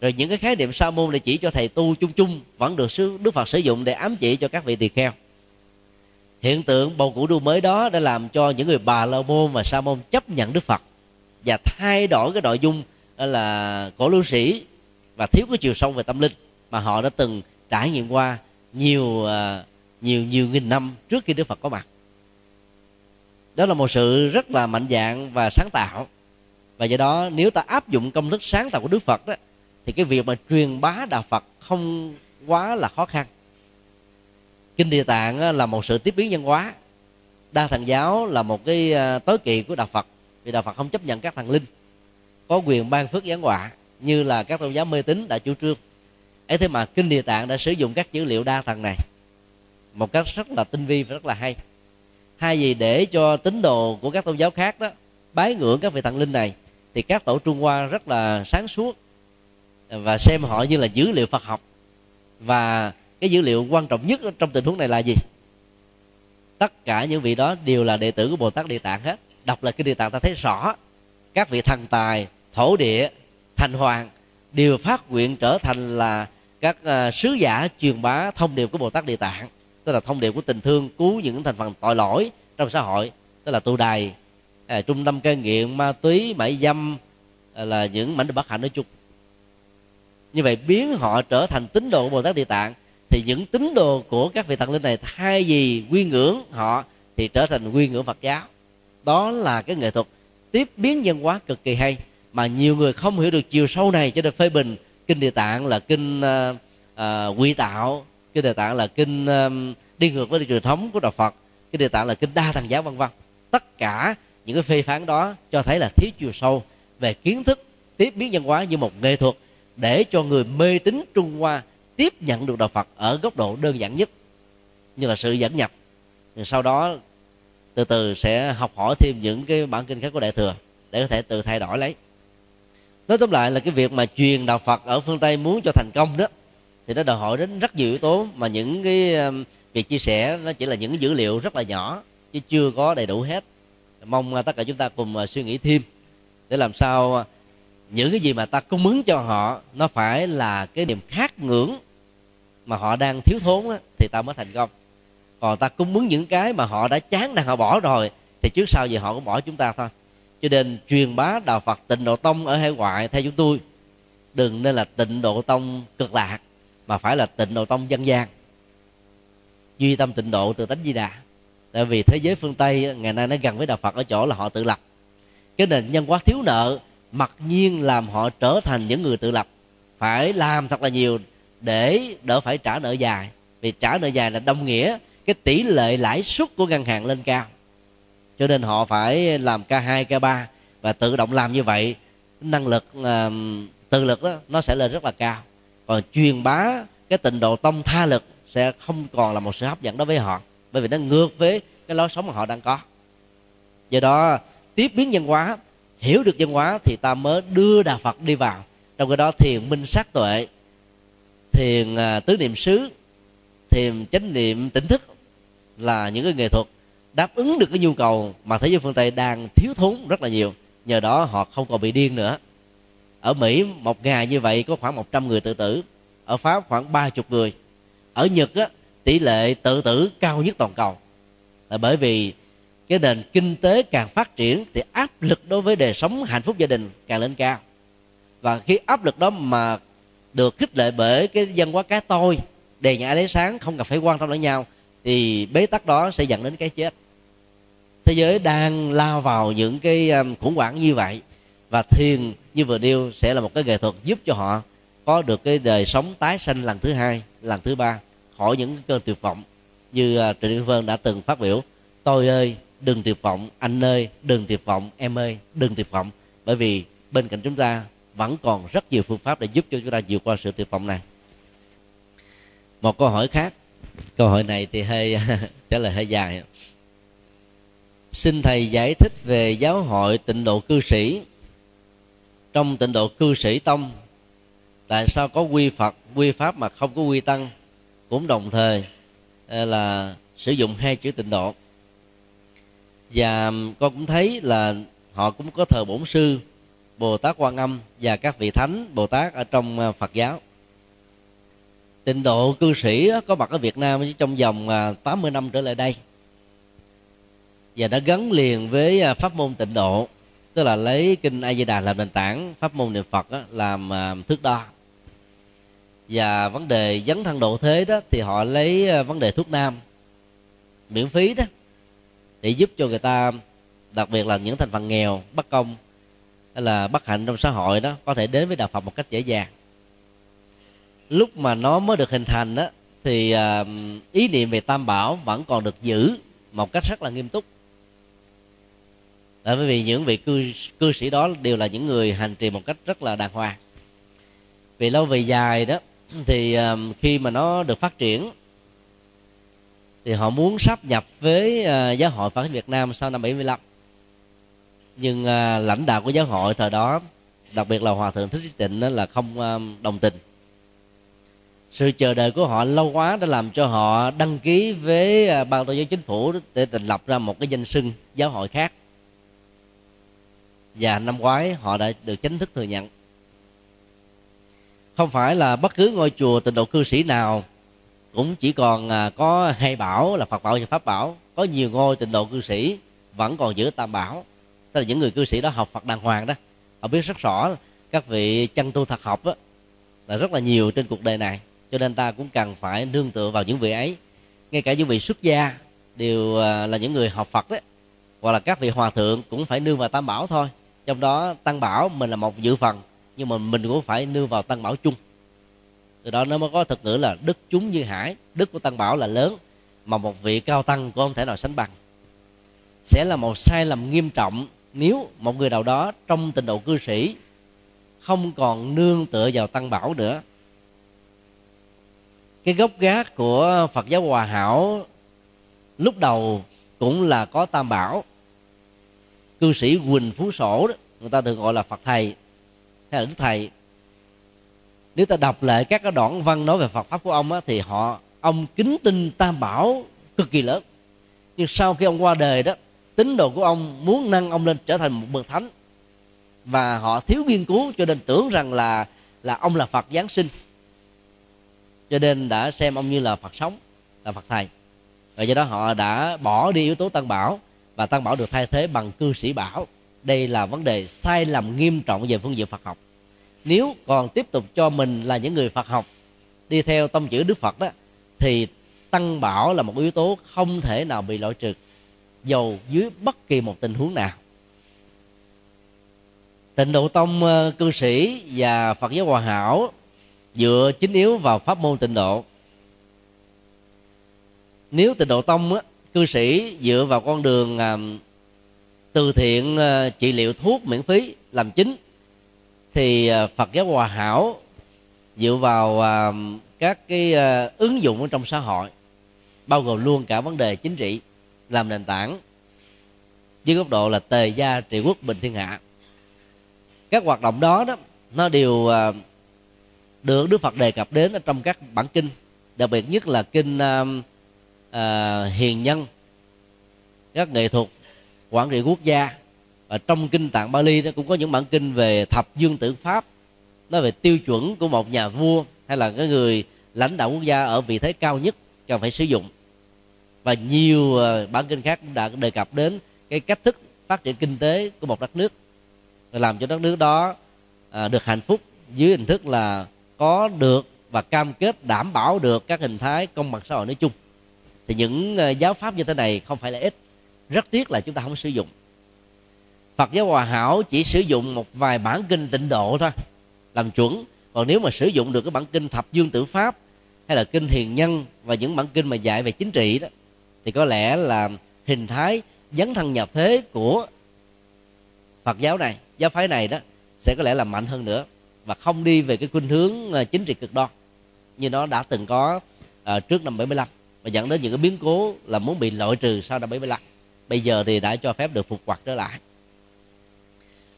Rồi những cái khái niệm sa môn này chỉ cho thầy tu chung chung vẫn được đức phật sử dụng để ám chỉ cho các vị tỳ kheo. Hiện tượng bầu cử đua mới đó đã làm cho những người bà la môn và sa môn chấp nhận đức phật và thay đổi cái nội dung là cổ lưu sĩ và thiếu cái chiều sâu về tâm linh mà họ đã từng trải nghiệm qua nhiều à, nhiều nhiều nghìn năm trước khi đức phật có mặt đó là một sự rất là mạnh dạng và sáng tạo. Và do đó, nếu ta áp dụng công thức sáng tạo của đức phật đó, thì cái việc mà truyền bá đạo phật không quá là khó khăn. Kinh địa tạng là một sự tiếp biến văn hóa. Đa thần giáo là một cái à, tối kỵ của đạo phật, vì đạo phật không chấp nhận các thần linh, có quyền ban phước giáng họa, như là các tôn giáo mê tín đã chủ trương. Ấy thế mà kinh địa tạng đã sử dụng các dữ liệu đa thần này, một cách rất là tinh vi và rất là hay hai gì để cho tín đồ của các tôn giáo khác đó bái ngưỡng các vị thần linh này thì các tổ trung hoa rất là sáng suốt và xem họ như là dữ liệu phật học. Và cái dữ liệu quan trọng nhất trong tình huống này là gì? Tất cả những vị đó đều là đệ tử của bồ tát địa tạng hết. Đọc là cái địa tạng ta thấy rõ. Các vị thần tài thổ địa thành hoàng đều phát nguyện trở thành là các uh, sứ giả truyền bá thông điệp của bồ tát địa tạng tức là thông điệp của tình thương cứu những thành phần tội lỗi trong xã hội. Tức là tu đài à, trung tâm cai nghiện ma túy mại dâm à, là những mảnh bất hạnh nói chung. Như vậy biến họ trở thành tín đồ của bồ tát địa tạng thì những tín đồ của các vị thần linh này thay vì quy ngưỡng họ thì trở thành quy ngưỡng phật giáo. Đó là cái nghệ thuật tiếp biến văn hóa cực kỳ hay mà nhiều người không hiểu được chiều sâu này cho nên phê bình kinh địa tạng là kinh à, à, uh, uh, quy tạo kinh địa tạng là kinh đi ngược với truyền thống của đạo phật. Kinh địa tạng là kinh đa thần giáo vân vân. Tất cả những cái phê phán đó cho thấy là thiếu chiều sâu về kiến thức, tiếp biến văn hóa như một nghệ thuật để cho người mê tín trung hoa tiếp nhận được đạo phật ở góc độ đơn giản nhất, như là sự dẫn nhập. Sau đó, từ từ sẽ học hỏi thêm những cái bản kinh khác của đại thừa để có thể tự thay đổi lấy. Nói tóm lại là cái việc mà truyền đạo phật ở phương tây muốn cho thành công đó thì nó đòi hỏi đến rất nhiều yếu tố mà những cái việc chia sẻ nó chỉ là những dữ liệu rất là nhỏ chứ chưa có đầy đủ hết. Mong à, tất cả chúng ta cùng à, suy nghĩ thêm để làm sao à, những cái gì mà ta cung ứng cho họ nó phải là cái niềm khát ngưỡng mà họ đang thiếu thốn á, thì ta mới thành công. Còn ta cung ứng những cái mà họ đã chán đang họ bỏ rồi thì trước sau gì họ cũng bỏ chúng ta thôi. Cho nên truyền bá đạo phật tịnh độ tông ở hải ngoại theo chúng tôi đừng nên là tịnh độ tông cực lạc mà phải là tịnh độ tông dân gian duy tâm tịnh độ từ tánh di đà. Tại vì thế giới phương tây ngày nay nó gần với đạo phật ở chỗ là họ tự lập. Cái nền nhân quá thiếu nợ mặc nhiên làm họ trở thành những người tự lập. Phải làm thật là nhiều để đỡ phải trả nợ dài. Vì trả nợ dài là đồng nghĩa cái tỷ lệ lãi suất của ngân hàng lên cao. Cho nên họ phải làm k 2 k 3 và tự động làm như vậy. Năng lực uh, tự lực đó nó sẽ lên rất là cao còn truyền bá cái tình độ tông tha lực sẽ không còn là một sự hấp dẫn đối với họ, bởi vì nó ngược với cái lối sống mà họ đang có. Do đó, tiếp biến văn hóa, hiểu được văn hóa thì ta mới đưa đà phật đi vào. Trong cái đó thiền minh sát tuệ, thiền à, tứ niệm xứ, thiền chánh niệm tỉnh thức là những cái nghệ thuật đáp ứng được cái nhu cầu mà thế giới phương tây đang thiếu thốn rất là nhiều. Nhờ đó họ không còn bị điên nữa ở mỹ một ngày như vậy có khoảng 100 người tự tử. Ở pháp khoảng ba chục người. Ở nhật á, tỷ lệ tự tử cao nhất toàn cầu. Là bởi vì cái nền kinh tế càng phát triển thì áp lực đối với đời sống hạnh phúc gia đình càng lên cao. Và khi áp lực đó mà được khích lệ bởi cái dân hóa cá tôi đề nhà lấy sáng không cần phải quan tâm lẫn nhau thì bế tắc đó sẽ dẫn đến cái chết. Thế giới đang lao vào những cái um, khủng hoảng như vậy và thiền như vừa nêu sẽ là một cái nghệ thuật giúp cho họ có được cái đời sống tái sanh lần thứ hai, lần thứ ba khỏi những cơn tuyệt vọng. Như à, trịnh Đức Vân đã từng phát biểu, tôi ơi, đừng tuyệt vọng, anh ơi, đừng tuyệt vọng, em ơi, đừng tuyệt vọng. Bởi vì bên cạnh chúng ta vẫn còn rất nhiều phương pháp để giúp cho chúng ta vượt qua sự tuyệt vọng này. Một câu hỏi khác, câu hỏi này thì hơi trả lời hơi dài. Xin thầy giải thích về giáo hội tịnh độ cư sĩ trong tịnh độ cư sĩ tông, tại sao có quy phật, quy pháp mà không có quy tăng? Cũng đồng thời ờ, là sử dụng hai chữ tịnh độ. Và con cũng thấy là họ cũng có thờ bổn sư bồ tát quan âm và các vị thánh bồ tát ở trong ờ, phật giáo. Tịnh độ cư sĩ có mặt ở việt nam trong vòng ờ, 80 năm trở lại đây. Và đã gắn liền với pháp môn tịnh độ tức là lấy kinh a di đà làm nền tảng, pháp môn niệm phật làm à, thước đo. Và vấn đề dấn thân độ thế đó thì họ lấy à, vấn đề thuốc nam, miễn phí đó, để giúp cho người ta, đặc biệt là những thành phần nghèo, bất công, hay là bất hạnh trong xã hội đó, có thể đến với đạo phật một cách dễ dàng. Lúc mà nó mới được hình thành đó thì à, ý niệm về tam bảo vẫn còn được giữ một cách rất là nghiêm túc tại vì những vị cư cư sĩ đó đều là những người hành trì một cách rất là đàng hoàng. Vì lâu về dài đó thì khi mà nó được phát triển thì họ muốn sắp nhập với uh, giáo hội Phật Việt Nam sau năm 75 nhưng uh, lãnh đạo của giáo hội thời đó đặc biệt là hòa thượng thích trí tịnh đó là không đồng tình. Sự chờ đợi của họ lâu quá đã làm cho họ đăng ký với ờ, ban tổ chức chính phủ để thành lập ra một cái danh sưng giáo hội khác và năm ngoái họ đã được chính thức thừa nhận. Không phải là bất cứ ngôi chùa tịnh độ cư sĩ nào cũng chỉ còn à, có hai bảo là phật bảo và pháp bảo. Có nhiều ngôi tịnh độ cư sĩ vẫn còn giữ tam bảo. Tức là những người cư sĩ đó học phật đàng hoàng đó. Họ biết rất rõ các vị chân tu thật học đó, là rất là nhiều trên cuộc đời này. Cho nên ta cũng cần phải nương tựa vào những vị ấy. Ngay cả những vị xuất gia đều à, là những người học phật đấy. Hoặc là các vị hòa thượng cũng phải nương vào tam bảo thôi trong đó, tăng bảo mình là một dự phần, nhưng mà mình cũng phải nương vào tăng bảo chung. Từ đó nó mới có thực ngữ là đức chúng như hải. Đức của tăng bảo là lớn, mà một vị cao tăng cũng không thể nào sánh bằng. Sẽ là một sai lầm nghiêm trọng nếu một người nào đó trong tình độ cư sĩ không còn nương tựa vào tăng bảo nữa. Cái gốc gác của phật giáo hòa hảo lúc đầu cũng là có tam bảo cư sĩ quỳnh phú sổ đó người ta thường gọi là phật thầy hay là đức thầy. Nếu ta đọc lại các cái đoạn văn nói về Phật pháp của ông á, thì họ ông kính tin tam bảo cực kỳ lớn. Nhưng sau khi ông qua đời đó tín đồ của ông muốn nâng ông lên trở thành một bậc thánh. Và họ thiếu nghiên cứu cho nên tưởng rằng là là ông là Phật giáng sinh. Cho nên đã xem ông như là Phật sống là Phật thầy. Và do đó họ đã bỏ đi yếu tố tăng bảo và tăng bảo được thay thế bằng cư sĩ bảo. Đây là vấn đề sai lầm nghiêm trọng về phương diện Phật học. Nếu còn tiếp tục cho mình là những người phật học đi theo tông chữ đức phật đó thì tăng bảo là một yếu tố không thể nào bị loại trừ dầu dưới bất kỳ một tình huống nào. Tịnh độ tông ờ, cư sĩ và phật giáo hòa hảo dựa chính yếu vào pháp môn tịnh độ. Nếu tịnh độ tông á, cư sĩ dựa vào con đường à, từ thiện à, trị liệu thuốc miễn phí làm chính thì à, phật giáo hòa hảo dựa vào à, các cái à, ứng dụng ở trong xã hội bao gồm luôn cả vấn đề chính trị làm nền tảng với góc độ là tề gia trị quốc bình thiên hạ. Các hoạt động đó đó nó đều à, được đức phật đề cập đến ở trong các bản kinh đặc biệt nhất là kinh à, uh, hiền nhân các nghệ thuật quản trị quốc gia. Và trong kinh tạng Bali nó cũng có những bản kinh về thập dương tử pháp. Nói về tiêu chuẩn của một nhà vua hay là cái người lãnh đạo quốc gia ở vị thế cao nhất cần phải sử dụng. Và nhiều ờ, bản kinh khác cũng đã đề cập đến cái cách thức phát triển kinh tế của một đất nước. Và làm cho đất nước đó à, được hạnh phúc dưới hình thức là có được và cam kết đảm bảo được các hình thái công bằng xã hội nói chung thì những ờ, giáo pháp như thế này không phải là ít. Rất tiếc là chúng ta không sử dụng. Phật giáo Hòa Hảo chỉ sử dụng một vài bản kinh tịnh độ thôi làm chuẩn. Còn nếu mà sử dụng được cái bản kinh thập dương tử pháp hay là kinh hiền nhân và những bản kinh mà dạy về chính trị đó thì có lẽ là hình thái dấn thân nhập thế của Phật giáo này giáo phái này đó sẽ có lẽ là mạnh hơn nữa và không đi về cái khuynh hướng ờ, chính trị cực đoan như nó đã từng có uh, trước năm 75 và dẫn đến những cái biến cố là muốn bị loại trừ sau năm 75 bây giờ thì đã cho phép được phục hoạt trở lại.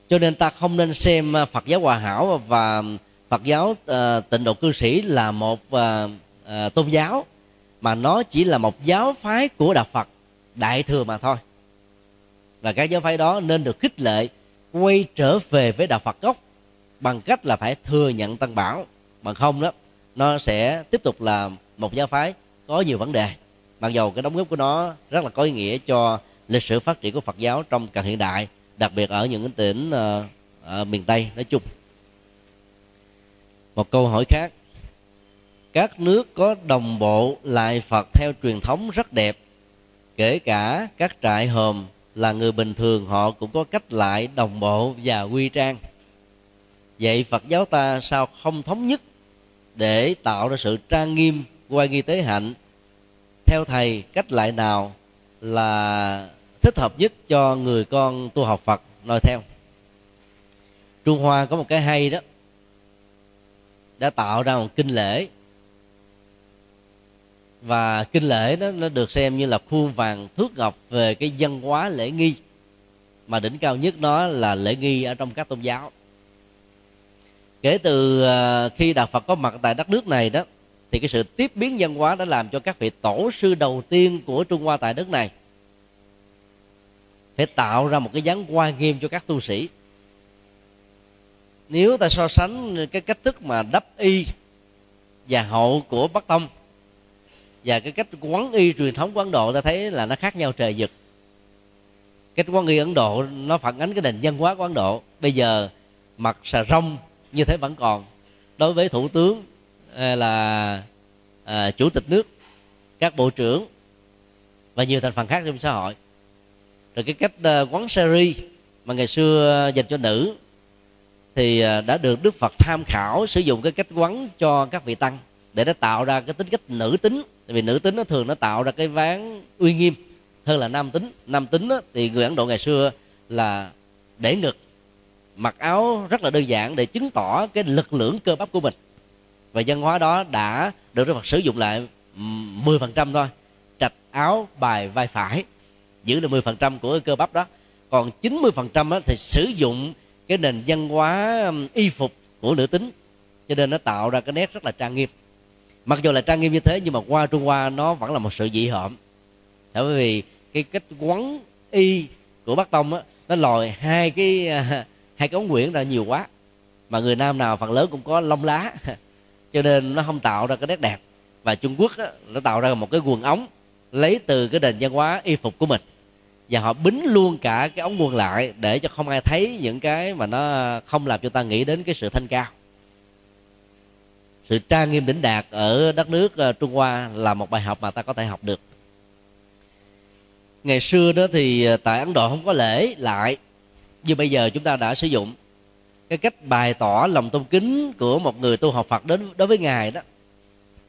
Cho nên ta không nên xem à, Phật giáo Hòa Hảo và Phật giáo uh, tịnh độ cư sĩ là một uh, uh, tôn giáo mà nó chỉ là một giáo phái của đạo Phật đại thừa mà thôi. Và các giáo phái đó nên được khích lệ quay trở về với đạo Phật gốc bằng cách là phải thừa nhận tăng bảo. Bằng không đó nó sẽ tiếp tục là một giáo phái có nhiều vấn đề. Mặc dầu cái đóng góp của nó rất là có ý nghĩa cho lịch sử phát triển của Phật giáo trong cận hiện đại, đặc biệt ở những tỉnh ờ, ở miền Tây nói chung. Một câu hỏi khác. Các nước có đồng bộ lại Phật theo truyền thống rất đẹp, kể cả các trại hòm là người bình thường, họ cũng có cách lại đồng bộ và quy trang. Vậy Phật giáo ta sao không thống nhất để tạo ra sự trang nghiêm quay nghi tế hạnh, theo thầy, cách lại nào là thích hợp nhất cho người con tu học Phật noi theo. Trung Hoa có một cái hay đó, đã tạo ra một kinh lễ. Và kinh lễ đó, nó được xem như là khuôn vàng thước ngọc về cái văn hóa lễ nghi, mà đỉnh cao nhất nó là lễ nghi ở trong các tôn giáo. Kể từ à, khi đạo phật có mặt tại đất nước này đó thì cái sự tiếp biến văn hóa đã làm cho các vị tổ sư đầu tiên của trung hoa tại đất này phải tạo ra một cái dáng hoa nghiêm cho các tu sĩ. Nếu ta so sánh cái cách thức mà đắp y và hậu của bắc tông và cái cách quán y truyền thống của ấn độ, ta thấy là nó khác nhau trời vực. Cách quán y ấn độ nó phản ánh cái nền văn hóa của ấn độ. Bây giờ mặt xà rông như thế vẫn còn. Đối với thủ tướng Ờ, là à, chủ tịch nước các bộ trưởng và nhiều thành phần khác trong xã hội. Rồi cái cách uh, quán seri mà ngày xưa dành cho nữ thì đã được đức phật tham khảo sử dụng cái cách quán cho các vị tăng để nó tạo ra cái tính cách nữ tính. Tại vì nữ tính nó thường nó tạo ra cái ván uy nghiêm hơn là nam tính. Nam tính đó, thì người ấn độ ngày xưa là để ngực mặc áo rất là đơn giản để chứng tỏ cái lực lượng cơ bắp của mình và văn hóa đó đã được Đức Phật sử dụng lại ừ, 10% thôi. Trạch áo, bài, vai phải, giữ được 10% của cơ bắp đó. Còn 90% thì sử dụng cái nền văn hóa ừ, y phục của nữ tính. Cho nên nó tạo ra cái nét rất là trang nghiêm. Mặc dù là trang nghiêm như thế, nhưng mà qua trung hoa nó vẫn là một sự dị hợm. Bởi vì cái cách quấn y của bắc tông á, nó lòi hai cái hai cái ống quyển ra nhiều quá. Mà người nam nào, phần lớn cũng có lông lá. cho nên nó không tạo ra cái nét đẹp. Và trung quốc á, nó tạo ra một cái quần ống lấy từ cái nền văn hóa y phục của mình. Và họ bính luôn cả cái ống quần lại để cho không ai thấy những cái mà nó không làm cho ta nghĩ đến cái sự thanh cao. Sự trang nghiêm đỉnh đạt ở đất nước ờ, trung hoa là một bài học mà ta có thể học được. Ngày xưa đó thì ờ, tại ấn độ không có lễ lại như bây giờ chúng ta đã sử dụng cái cách bày tỏ lòng tôn kính của một người tu học phật đến, đối với ngài đó.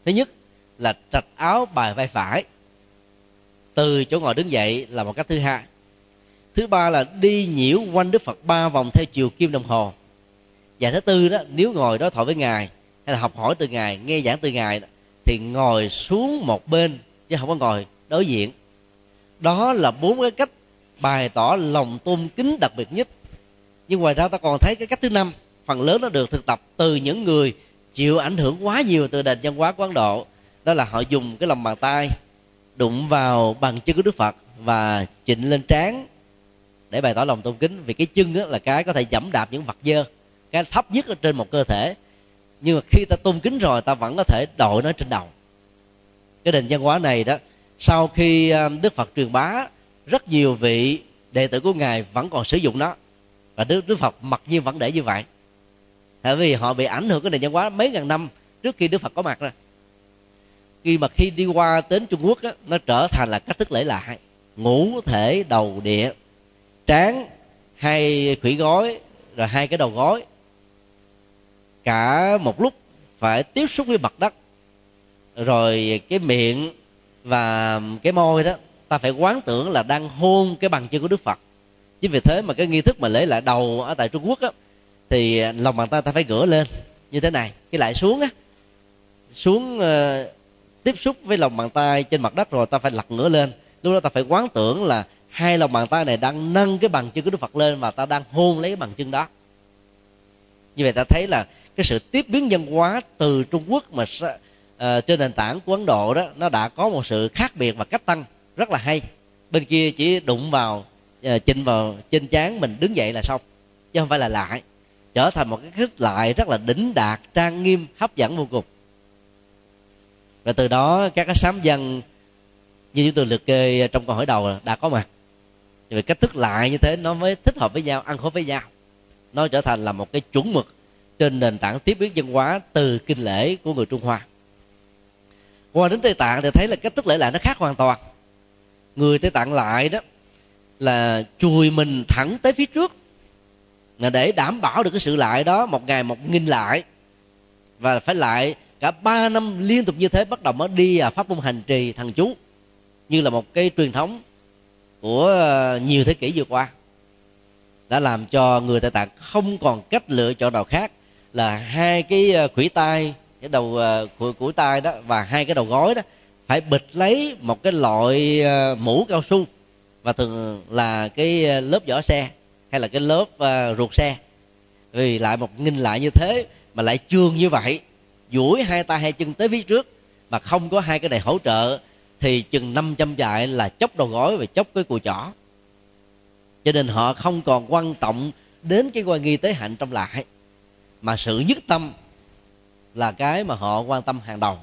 Thứ nhất là trạch áo bài vai phải. Từ chỗ ngồi đứng dậy là một cách thứ hai. Thứ ba là đi nhiễu quanh đức phật ba vòng theo chiều kim đồng hồ. Và thứ tư đó, nếu ngồi đối thoại với ngài hay là học hỏi từ ngài, nghe giảng từ ngài thì ngồi xuống một bên chứ không có ngồi đối diện. Đó là bốn cái cách bày tỏ lòng tôn kính đặc biệt nhất nhưng ngoài ra ta còn thấy cái cách thứ năm, phần lớn nó được thực tập từ những người chịu ảnh hưởng quá nhiều từ nền văn hóa của ấn độ. Đó là họ dùng cái lòng bàn tay đụng vào bàn chân của đức phật và chỉnh lên trán để bày tỏ lòng tôn kính. Vì cái chân đó là cái có thể dẫm đạp những vật dơ, cái thấp nhất ở trên một cơ thể. Nhưng mà khi ta tôn kính rồi, ta vẫn có thể đội nó trên đầu. Cái nền văn hóa này đó, sau khi à, đức phật truyền bá, rất nhiều vị đệ tử của ngài vẫn còn sử dụng nó và đức đức phật mặc nhiên vẫn để như vậy. Tại vì họ bị ảnh hưởng cái nền văn hóa mấy ngàn năm trước khi đức phật có mặt rồi khi mà khi đi qua đến trung quốc á, nó trở thành là cách thức lễ lại. Ngũ thể đầu địa trán hai khủy gối rồi hai cái đầu gối cả một lúc phải tiếp xúc với mặt đất rồi cái miệng và cái môi đó ta phải quán tưởng là đang hôn cái bằng chân của đức phật chính vì thế mà cái nghi thức mà lễ lại đầu ở tại trung quốc á thì lòng bàn tay ta phải ngửa lên như thế này. Cái lại xuống á xuống uh, tiếp xúc với lòng bàn tay trên mặt đất rồi ta phải lật ngửa lên. Lúc đó ta phải quán tưởng là hai lòng bàn tay này đang nâng cái bàn chân của đức phật lên và ta đang hôn lấy cái bàn chân đó. Như vậy ta thấy là cái sự tiếp biến văn hóa từ trung quốc mà uh, trên nền tảng của ấn độ đó nó đã có một sự khác biệt và cách tăng rất là hay. Bên kia chỉ đụng vào uh, chinh vào trên chán mình đứng dậy là xong. Chứ không phải là lại. Trở thành một cái khích lại rất là đỉnh đạt trang nghiêm hấp dẫn vô cùng. Và từ đó các cái sám dân như chúng tôi liệt kê trong câu hỏi đầu đã có mặt. Vì cách thức lại như thế nó mới thích hợp với nhau ăn khớp với nhau. Nó trở thành là một cái chuẩn mực trên nền tảng tiếp biến văn hóa từ kinh lễ của người trung hoa. Qua đến tây tạng thì thấy là cách thức lễ lại nó khác hoàn toàn. Người tây tạng lại đó là chùi mình thẳng tới phía trước. Là để đảm bảo được cái sự lại đó một ngày một nghìn lại. Và phải lại cả ba năm liên tục như thế bắt đầu mới đi à, pháp môn hành trì thần chú. Như là một cái truyền thống của ờ, nhiều thế kỷ vừa qua. Đã làm cho người tây tạng không còn cách lựa chọn nào khác là hai cái ờ, khủy tay cái đầu ờ, của của tay đó và hai cái đầu gối đó phải bịt lấy một cái loại ờ, mũ cao su và thường là cái ờ, lớp vỏ xe hay là cái lớp ờ, ruột xe. Vì lại một nghìn lại như thế mà lại chương như vậy, duỗi hai tay hai chân tới phía trước mà không có hai cái này hỗ trợ, thì chừng 500 dại là chốc đầu gối và chốc cái cùi chỏ. Cho nên họ không còn quan trọng đến cái quan nghi tế hạnh trong lại, mà sự nhất tâm là cái mà họ quan tâm hàng đầu.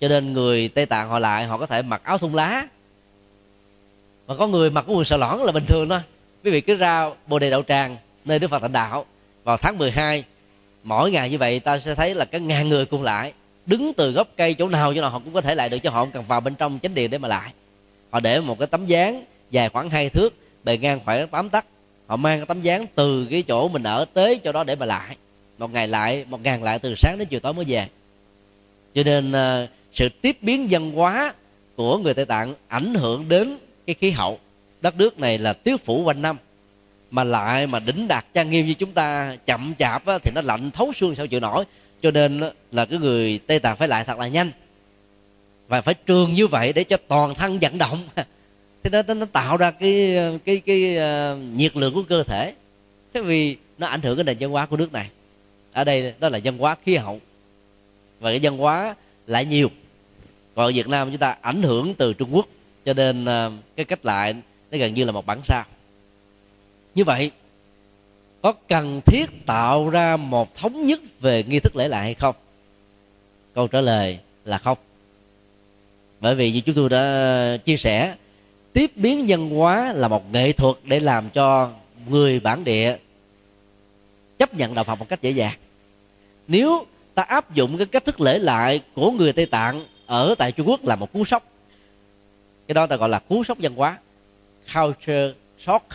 Cho nên người tây tạng họ lại, họ có thể mặc áo thun lá mà có người mặc cái quần sợ lõn là bình thường thôi. Quý vị cứ ra bồ đề đậu tràng, nơi đức phật thành đạo. Vào tháng 12 mỗi ngày như vậy ta sẽ thấy là cái ngàn người cùng lại, đứng từ gốc cây chỗ nào chỗ nào họ cũng có thể lại được cho họ không cần vào bên trong chánh điện để mà lại. Họ để một cái tấm dáng dài khoảng hai thước, bề ngang khoảng tám tấc. Họ mang cái tấm dáng từ cái chỗ mình ở tới chỗ đó để mà lại. Một ngày lại, một ngàn lại từ sáng đến chiều tối mới về. Cho nên ờ, sự tiếp biến dân hóa của người tây tạng ảnh hưởng đến cái khí hậu. Đất nước này là tiếu phủ quanh năm mà lại mà đỉnh đạt trang nghiêm như chúng ta chậm chạp á, thì nó lạnh thấu xương sao chịu nổi. Cho nên là cái người tây tạng phải lại thật là nhanh và phải trường như vậy để cho toàn thân vận động. Thế nó, nó tạo ra cái cái cái uh, nhiệt lượng của cơ thể. Thế vì nó ảnh hưởng cái nền văn hóa của nước này. Ở đây đó là văn hóa khí hậu và cái văn hóa lại nhiều. Còn ở việt nam chúng ta ảnh hưởng từ trung quốc cho nên ờ, cái cách lại nó gần như là một bản sao. Như vậy, có cần thiết tạo ra một thống nhất về nghi thức lễ lại hay không? Câu trả lời là không. Bởi vì như chúng tôi đã chia sẻ, tiếp biến văn hóa là một nghệ thuật để làm cho người bản địa chấp nhận đạo Phật một cách dễ dàng. Nếu ta áp dụng cái cách thức lễ lại của người Tây Tạng ở tại Trung Quốc là một cú sốc cái đó ta gọi là cú sốc văn hóa. Culture shock.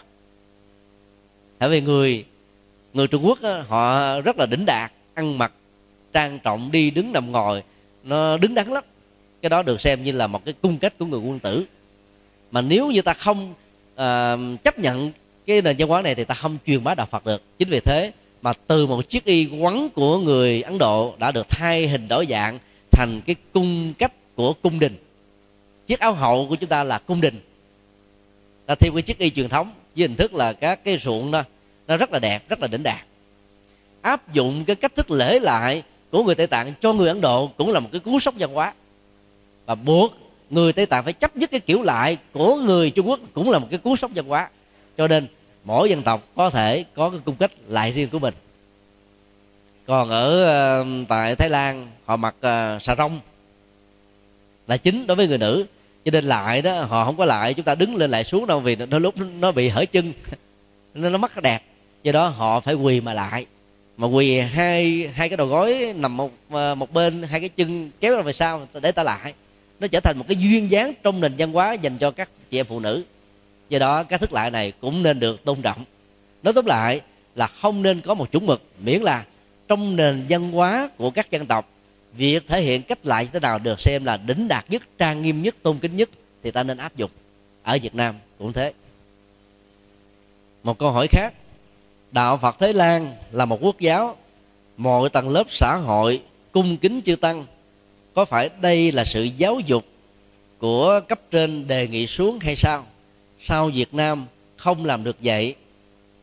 Tại vì người người trung quốc đó, họ rất là đỉnh đạt ăn mặc trang trọng đi đứng nằm ngồi nó đứng đắn lắm. Cái đó được xem như là một cái cung cách của người quân tử. Mà nếu như ta không uh, chấp nhận cái nền văn hóa này thì ta không truyền bá đạo phật được. Chính vì thế mà từ một chiếc y quấn của người ấn độ đã được thay hình đổi dạng thành cái cung cách của cung đình chiếc áo hậu của chúng ta là cung đình. Ta theo cái chiếc y truyền thống với hình thức là các cái ruộng đó nó rất là đẹp rất là đỉnh đạt áp dụng cái cách thức lễ lại của người tây tạng cho người ấn độ cũng là một cái cú sốc văn hóa. Và buộc người tây tạng phải chấp nhất cái kiểu lại của người trung quốc cũng là một cái cú sốc văn hóa. Cho nên mỗi dân tộc có thể có cái cung cách lại riêng của mình. Còn ở uh, tại thái lan họ mặc uh, xà rông là chính đối với người nữ. Cho nên lại đó, họ không có lại, chúng ta đứng lên lại xuống đâu, vì đôi lúc nó bị hở chân nên nó mất cái đẹp do đó họ phải quỳ mà lại. Mà quỳ hai hai cái đầu gối nằm một ờ, một bên, hai cái chân kéo ra về sau để ta lại. Nó trở thành một cái duyên dáng trong nền văn hóa dành cho các chị em phụ nữ. Do đó cái thức lại này cũng nên được tôn trọng. Nói tóm lại là không nên có một chuẩn mực, miễn là trong nền văn hóa của các dân tộc việc thể hiện cách lại thế nào được xem là đỉnh đạt nhất, trang nghiêm nhất, tôn kính nhất, thì ta nên áp dụng ở việt nam cũng thế. Một câu hỏi khác. Đạo phật thái lan là một quốc giáo. Mọi tầng lớp xã hội cung kính chư tăng. Có phải đây là sự giáo dục của cấp trên đề nghị xuống hay sao? Sao việt nam không làm được vậy?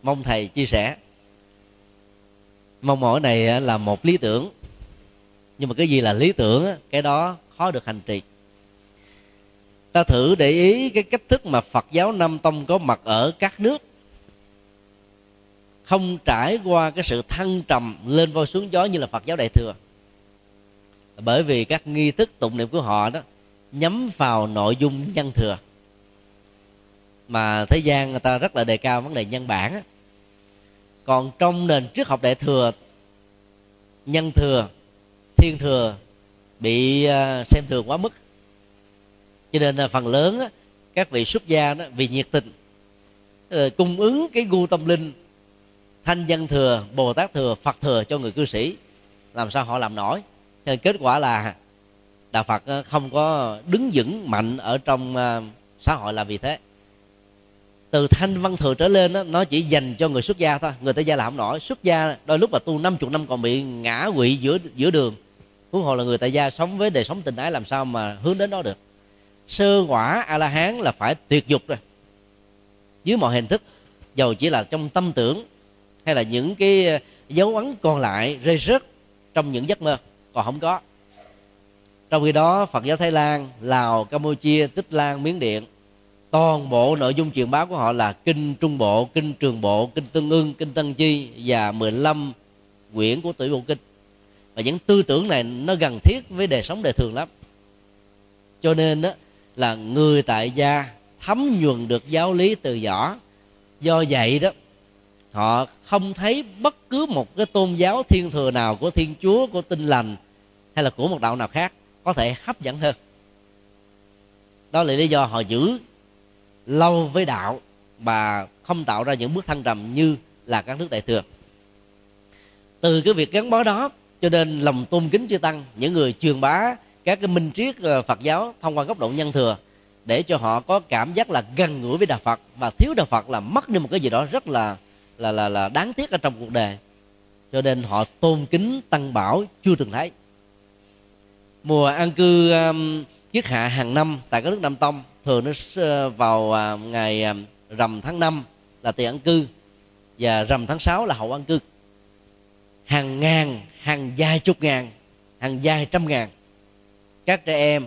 Mong thầy chia sẻ. Mong mỏi này là một lý tưởng nhưng mà cái gì là lý tưởng cái đó khó được hành trì. Ta thử để ý cái cách thức mà phật giáo nam tông có mặt ở các nước. Không trải qua cái sự thăng trầm lên voi xuống gió như là phật giáo đại thừa. Bởi vì các nghi thức tụng niệm của họ đó nhắm vào nội dung nhân thừa. Mà thế gian người ta rất là đề cao vấn đề nhân bản còn trong nền triết học đại thừa, nhân thừa thiên thừa bị à, xem thường quá mức. Cho nên là phần lớn các vị xuất gia đó vì nhiệt tình ờ, cung ứng cái gu tâm linh thanh dân thừa bồ tát thừa phật thừa cho người cư sĩ. Làm sao họ làm nổi? Nên kết quả là đạo phật à, không có đứng vững mạnh ở trong à, xã hội là vì thế. Từ thanh văn thừa trở lên đó, nó chỉ dành cho người xuất gia thôi người tại gia làm không nổi. Xuất gia đôi lúc là tu năm chục năm còn bị ngã quỵ giữa giữa đường huống hồ là người tại gia sống với đời sống tình ái làm sao mà hướng đến đó được. Sơ quả a la hán là phải tuyệt dục rồi. Dưới mọi hình thức, dầu chỉ là trong tâm tưởng hay là những cái ờ, dấu ấn còn lại, rơi rớt trong những giấc mơ, còn không có. Trong khi đó, phật giáo thái lan, lào, campuchia, tích lan, miến điện, toàn bộ nội dung truyền bá của họ là kinh trung bộ, kinh trường bộ, kinh tương ưng, kinh tân chi và 15 quyển của tuổi bộ kinh và những tư tưởng này nó gần thiết với đời sống đời thường lắm. Cho nên đó là người tại gia thấm nhuần được giáo lý từ nhỏ. Do vậy đó, họ không thấy bất cứ một cái tôn giáo thiên thừa nào của thiên chúa, của tinh lành, hay là của một đạo nào khác có thể hấp dẫn hơn. Đó là lý do họ giữ lâu với đạo mà không tạo ra những bước thăng trầm như là các nước đại thừa. Từ cái việc gắn bó đó cho nên lòng tôn kính chư tăng những người truyền bá các cái minh triết ờ, phật giáo thông qua góc độ nhân thừa để cho họ có cảm giác là gần gũi với đạo phật. Và thiếu đạo phật là mất đi một cái gì đó rất là là là là đáng tiếc ở trong cuộc đời. Cho nên họ tôn kính tăng bảo chưa từng thấy. Mùa an cư um, kiết hạ hàng năm tại các nước nam tông thường nó ờ, vào ờ, ngày rằm tháng 5 là tiền an cư và rằm tháng 6 là hậu an cư hàng ngàn, hàng vài chục ngàn, hàng vài trăm ngàn. Các trẻ em,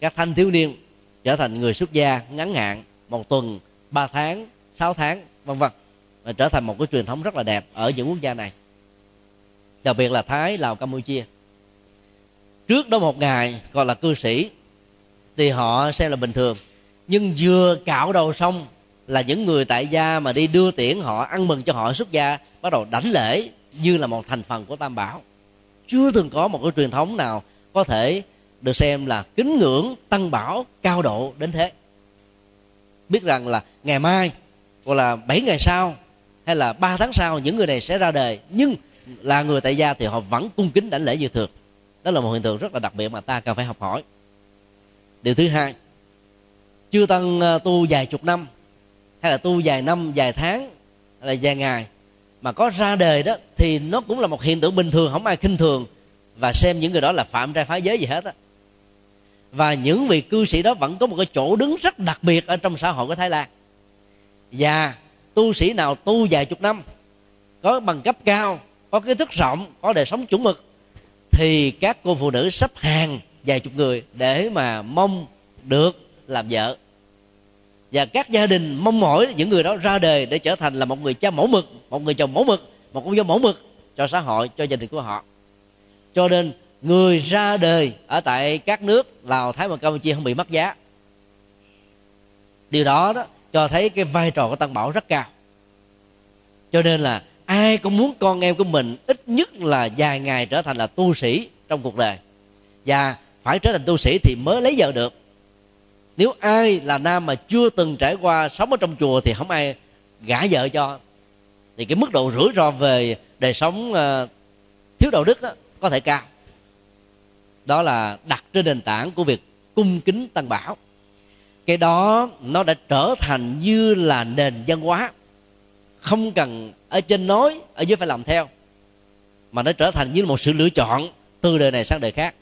các thanh thiếu niên trở thành người xuất gia ngắn hạn, một tuần, ba tháng, sáu tháng, vân vân, và trở thành một cái truyền thống rất là đẹp ở những quốc gia này. Đặc biệt là thái, lào, campuchia. Trước đó một ngày, còn là cư sĩ, thì họ xem là bình thường. Nhưng vừa cạo đầu xong là những người tại gia mà đi đưa tiễn họ ăn mừng cho họ xuất gia, bắt đầu đảnh lễ như là một thành phần của tam bảo. Chưa từng có một cái truyền thống nào có thể được xem là kính ngưỡng tăng bảo cao độ đến thế. Biết rằng là ngày mai, hoặc là 7 ngày sau, hay là 3 tháng sau, những người này sẽ ra đời, nhưng là người tại gia thì họ vẫn cung kính đảnh lễ như thường. Đó là một hiện tượng rất là đặc biệt mà ta cần phải học hỏi. Điều thứ hai, chưa tăng à, tu vài chục năm, hay là tu vài năm, vài tháng, hay là vài ngày mà có ra đời đó, thì nó cũng là một hiện tượng bình thường, không ai khinh thường. Và xem những người đó là phạm trai phá giới gì hết á. Và những vị cư sĩ đó vẫn có một cái chỗ đứng rất đặc biệt ở trong xã hội của thái lan. Và tu sĩ nào tu vài chục năm, có bằng cấp cao, có kiến thức rộng, có đời sống chuẩn mực, thì các cô phụ nữ sắp hàng vài chục người để mà mong được làm vợ và các gia đình mong mỏi những người đó ra đời để trở thành là một người cha mẫu mực, một người chồng mẫu mực, một con dâu mẫu mực cho xã hội, cho gia đình của họ. Cho nên, người ra đời ở tại các nước lào, thái và campuchia không bị mất giá. Điều đó đó cho thấy cái vai trò của tăng bảo rất cao. Cho nên là ai cũng muốn con em của mình ít nhất là vài ngày trở thành là tu sĩ trong cuộc đời. Và phải trở thành tu sĩ thì mới lấy vợ được nếu ai là nam mà chưa từng trải qua sống ở trong chùa thì không ai gả vợ cho. Thì cái mức độ rủi ro về đời sống uh, thiếu đạo đức đó, có thể cao. Đó là đặt trên nền tảng của việc cung kính tăng bảo. Cái đó nó đã trở thành như là nền văn hóa. Không cần ở trên nói ở dưới phải làm theo. Mà nó trở thành như một sự lựa chọn từ đời này sang đời khác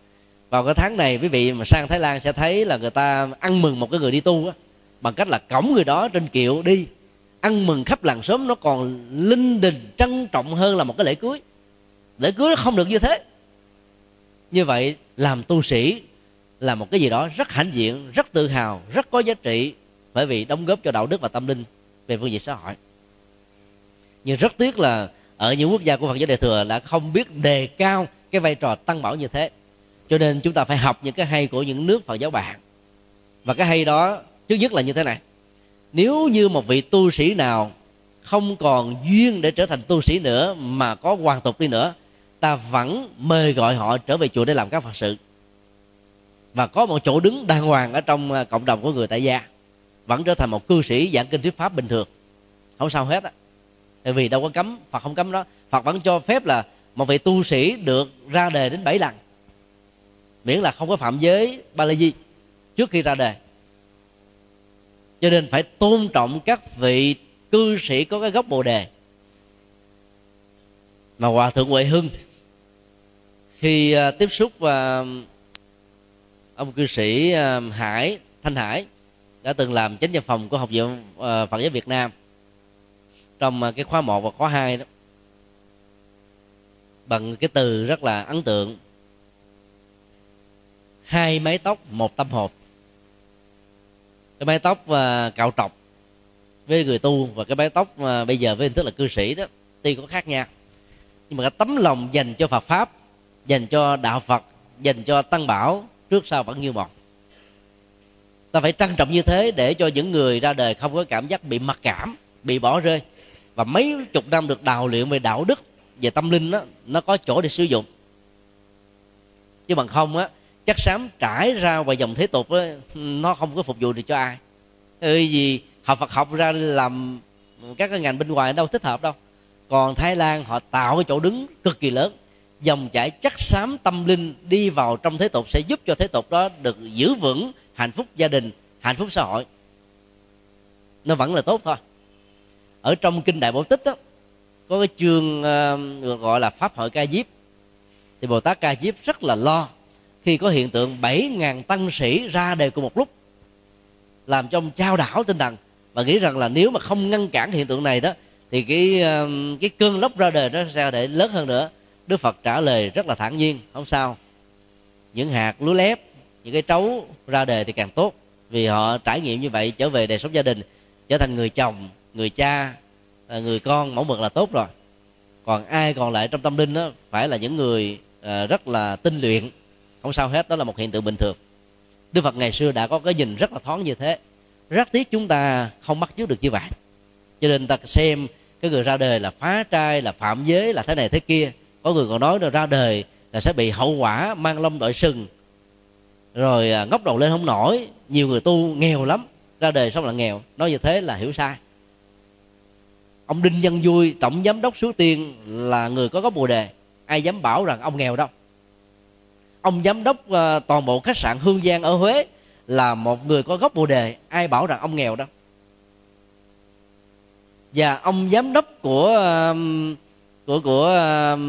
vào cái tháng này, quý vị mà sang thái lan sẽ thấy là người ta ăn mừng một cái người đi tu á, bằng cách là cổng người đó trên kiệu đi, ăn mừng khắp làng xóm nó còn linh đình trân trọng hơn là một cái lễ cưới. Lễ cưới nó không được như thế. Như vậy, làm tu sĩ là một cái gì đó rất hãnh diện, rất tự hào, rất có giá trị, bởi vì đóng góp cho đạo đức và tâm linh về phương diện xã hội. Nhưng rất tiếc là ở những quốc gia của Phật giáo Đại thừa đã không biết đề cao cái vai trò tăng bảo như thế cho nên chúng ta phải học những cái hay của những nước Phật giáo bạn. Và cái hay đó, trước nhất là như thế này. Nếu như một vị tu sĩ nào không còn duyên để trở thành tu sĩ nữa, mà có hoàn tục đi nữa, ta vẫn mời gọi họ trở về chùa để làm các phật sự. Và có một chỗ đứng đàng hoàng ở trong ờ, cộng đồng của người tại gia, vẫn trở thành một cư sĩ giảng kinh thuyết pháp bình thường. Không sao hết á. Tại vì đâu có cấm, phật không cấm đó. Phật vẫn cho phép là một vị tu sĩ được ra đề đến bảy lần miễn là không có phạm giới ba la di trước khi ra đề. Cho nên phải tôn trọng các vị cư sĩ có cái gốc bồ đề. Mà hòa thượng huệ hưng, khi à, tiếp xúc và ông cư sĩ à, hải, thanh hải, đã từng làm chánh văn phòng của học viện à, phật giáo việt nam trong cái khóa 1 và khóa 2 đó, bằng cái từ rất là ấn tượng hai mái tóc một tâm hồn. Cái mái tóc uh, cạo trọc với người tu và cái mái tóc uh, bây giờ với hình thức là cư sĩ đó tuy có khác nhau. Nhưng mà cái tấm lòng dành cho Phật pháp dành cho đạo Phật dành cho tăng bảo trước sau vẫn như một. Ta phải trân trọng như thế để cho những người ra đời không có cảm giác bị mặc cảm bị bỏ rơi. Và mấy chục năm được đào luyện về đạo đức về tâm linh đó, nó có chỗ để sử dụng. Chứ bằng không á chắc xám trải ra ngoài dòng thế tục đó, nó không có phục vụ được cho ai. Bởi vì học Phật học ra làm các cái ngành bên ngoài đâu thích hợp đâu. Còn Thái Lan họ tạo cái chỗ đứng cực kỳ lớn. Dòng chảy chắc xám tâm linh đi vào trong thế tục sẽ giúp cho thế tục đó được giữ vững hạnh phúc gia đình hạnh phúc xã hội. Nó vẫn là tốt thôi. Ở trong kinh đại Bổ tích đó, có cái chương uh, gọi là pháp hội ca diếp. Thì bồ tát ca diếp rất là lo khi có hiện tượng bảy ngàn tăng sĩ ra đề cùng một lúc, làm cho ông trao đảo tinh thần. Và nghĩ rằng là nếu mà không ngăn cản hiện tượng này đó, thì cái um, cái cơn lốc ra đời nó sẽ để lớn hơn nữa? Đức phật trả lời rất là thản nhiên, không sao. Những hạt lúa lép, những cái trấu ra đời thì càng tốt. Vì họ trải nghiệm như vậy trở về đời sống gia đình, trở thành người chồng, người cha à, người con, mẫu mực là tốt rồi. Còn ai còn lại trong tâm linh đó, phải là những người ờ, rất là tinh luyện không sao hết, đó là một hiện tượng bình thường. Đức phật ngày xưa đã có cái nhìn rất là thoáng như thế. Rất tiếc chúng ta không bắt chước được như vậy. Cho nên ta xem cái người ra đời là phá trai, là phạm giới, là thế này thế kia. Có người còn nói là ra đời là sẽ bị hậu quả mang lông đội sừng. Rồi à, ngóc đầu lên không nổi. Nhiều người tu nghèo lắm. Ra đời xong là nghèo. Nói như thế là hiểu sai. Ông đinh văn vui, tổng giám đốc suối tiên là người có gốc bồ đề. Ai dám bảo rằng ông nghèo đâu? Ông giám đốc uh, toàn bộ khách sạn hương giang ở huế là một người có gốc bồ đề. Ai bảo rằng ông nghèo đâu và ông giám đốc của uh, của của uh,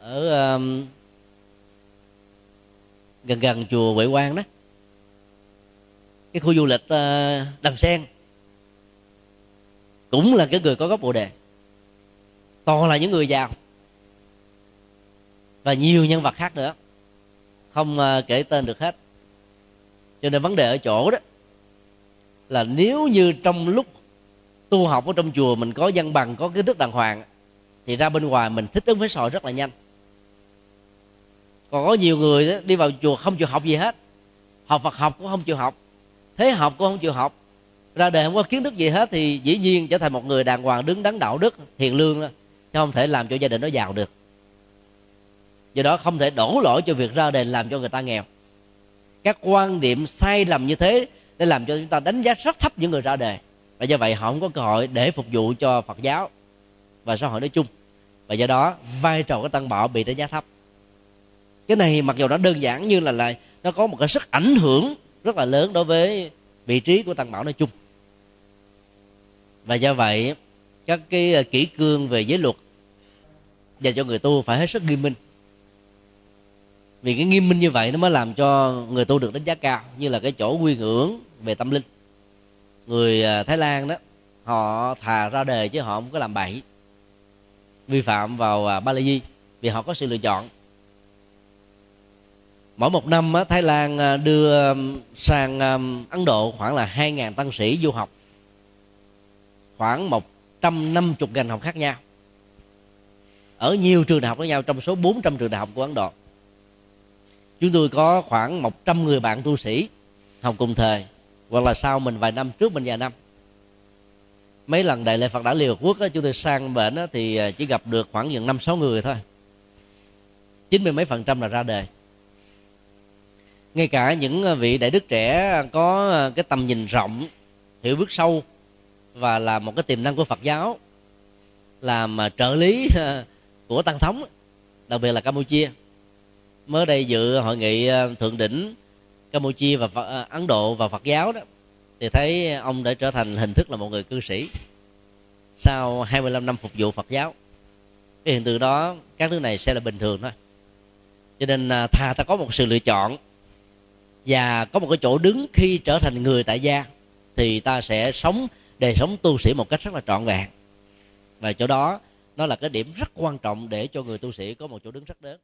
ở uh, gần gần chùa Huệ Quang đó. Cái khu du lịch uh, Đầm Sen. Cũng là cái người có gốc bồ đề. Toàn là những người giàu và nhiều nhân vật khác nữa. Không ờ, kể tên được hết. Cho nên vấn đề ở chỗ đó là nếu như trong lúc tu học ở trong chùa mình có văn bằng có kiến thức đàng hoàng thì ra bên ngoài mình thích ứng với sòi rất là nhanh. Còn có nhiều người đó, đi vào chùa không chịu học gì hết. Học Phật học cũng không chịu học thế học cũng không chịu học. Ra đời không có kiến thức gì hết thì dĩ nhiên trở thành một người đàng hoàng đứng đắn đạo đức thiền lương đó, chứ không thể làm cho gia đình nó giàu được do đó không thể đổ lỗi cho việc ra đề làm cho người ta nghèo. Các quan điểm sai lầm như thế để làm cho chúng ta đánh giá rất thấp những người ra đề. Và do vậy họ không có cơ hội để phục vụ cho phật giáo. Và xã hội nói chung. Và do đó, vai trò của tăng bảo bị đánh giá thấp. Cái này mặc dù nó đơn giản như là lại nó có một cái sức ảnh hưởng rất là lớn đối với vị trí của tăng bảo nói chung. Và do vậy, các cái ờ, kỹ cương về giới luật dành cho người tu phải hết sức nghiêm minh vì cái nghiêm minh như vậy nó mới làm cho người tu được đánh giá cao, như là cái chỗ quy ngưỡng về tâm linh. Người à, thái lan đó, họ thà ra đề chứ họ không có làm bậy. Vi phạm vào à, ba la di vì họ có sự lựa chọn. Mỗi một năm thái lan à, đưa sang ấn độ khoảng là hai ngàn tăng sĩ du học. Khoảng một trăm năm chục ngành học khác nhau. Ở nhiều trường đại học với nhau, trong số 400 trường đại học của Ấn Độ chúng tôi có khoảng 100 người bạn tu sĩ học cùng thời hoặc là sau mình vài năm trước mình vài năm. Mấy lần đại lễ Phật đã Liên Hợp Quốc đó, chúng tôi sang bệnh đó, thì à, chỉ gặp được khoảng gần năm sáu người thôi. chín mươi mấy phần trăm là ra đời ngay cả những à, vị đại đức trẻ có à, cái tầm nhìn rộng hiểu biết sâu và là một cái tiềm năng của Phật giáo làm trợ lý của tăng thống đặc biệt là Campuchia mới đây dự hội nghị ờ, thượng đỉnh Campuchia và Phật, ờ, Ấn Độ và Phật giáo đó thì thấy ông đã trở thành hình thức là một người cư sĩ sau 25 năm phục vụ Phật giáo. Cái hiện tượng đó các nước này sẽ là bình thường thôi. Cho nên ờ, thà ta có một sự lựa chọn và có một cái chỗ đứng khi trở thành người tại gia thì ta sẽ sống đời sống tu sĩ một cách rất là trọn vẹn. Và chỗ đó nó là cái điểm rất quan trọng để cho người tu sĩ có một chỗ đứng rất lớn.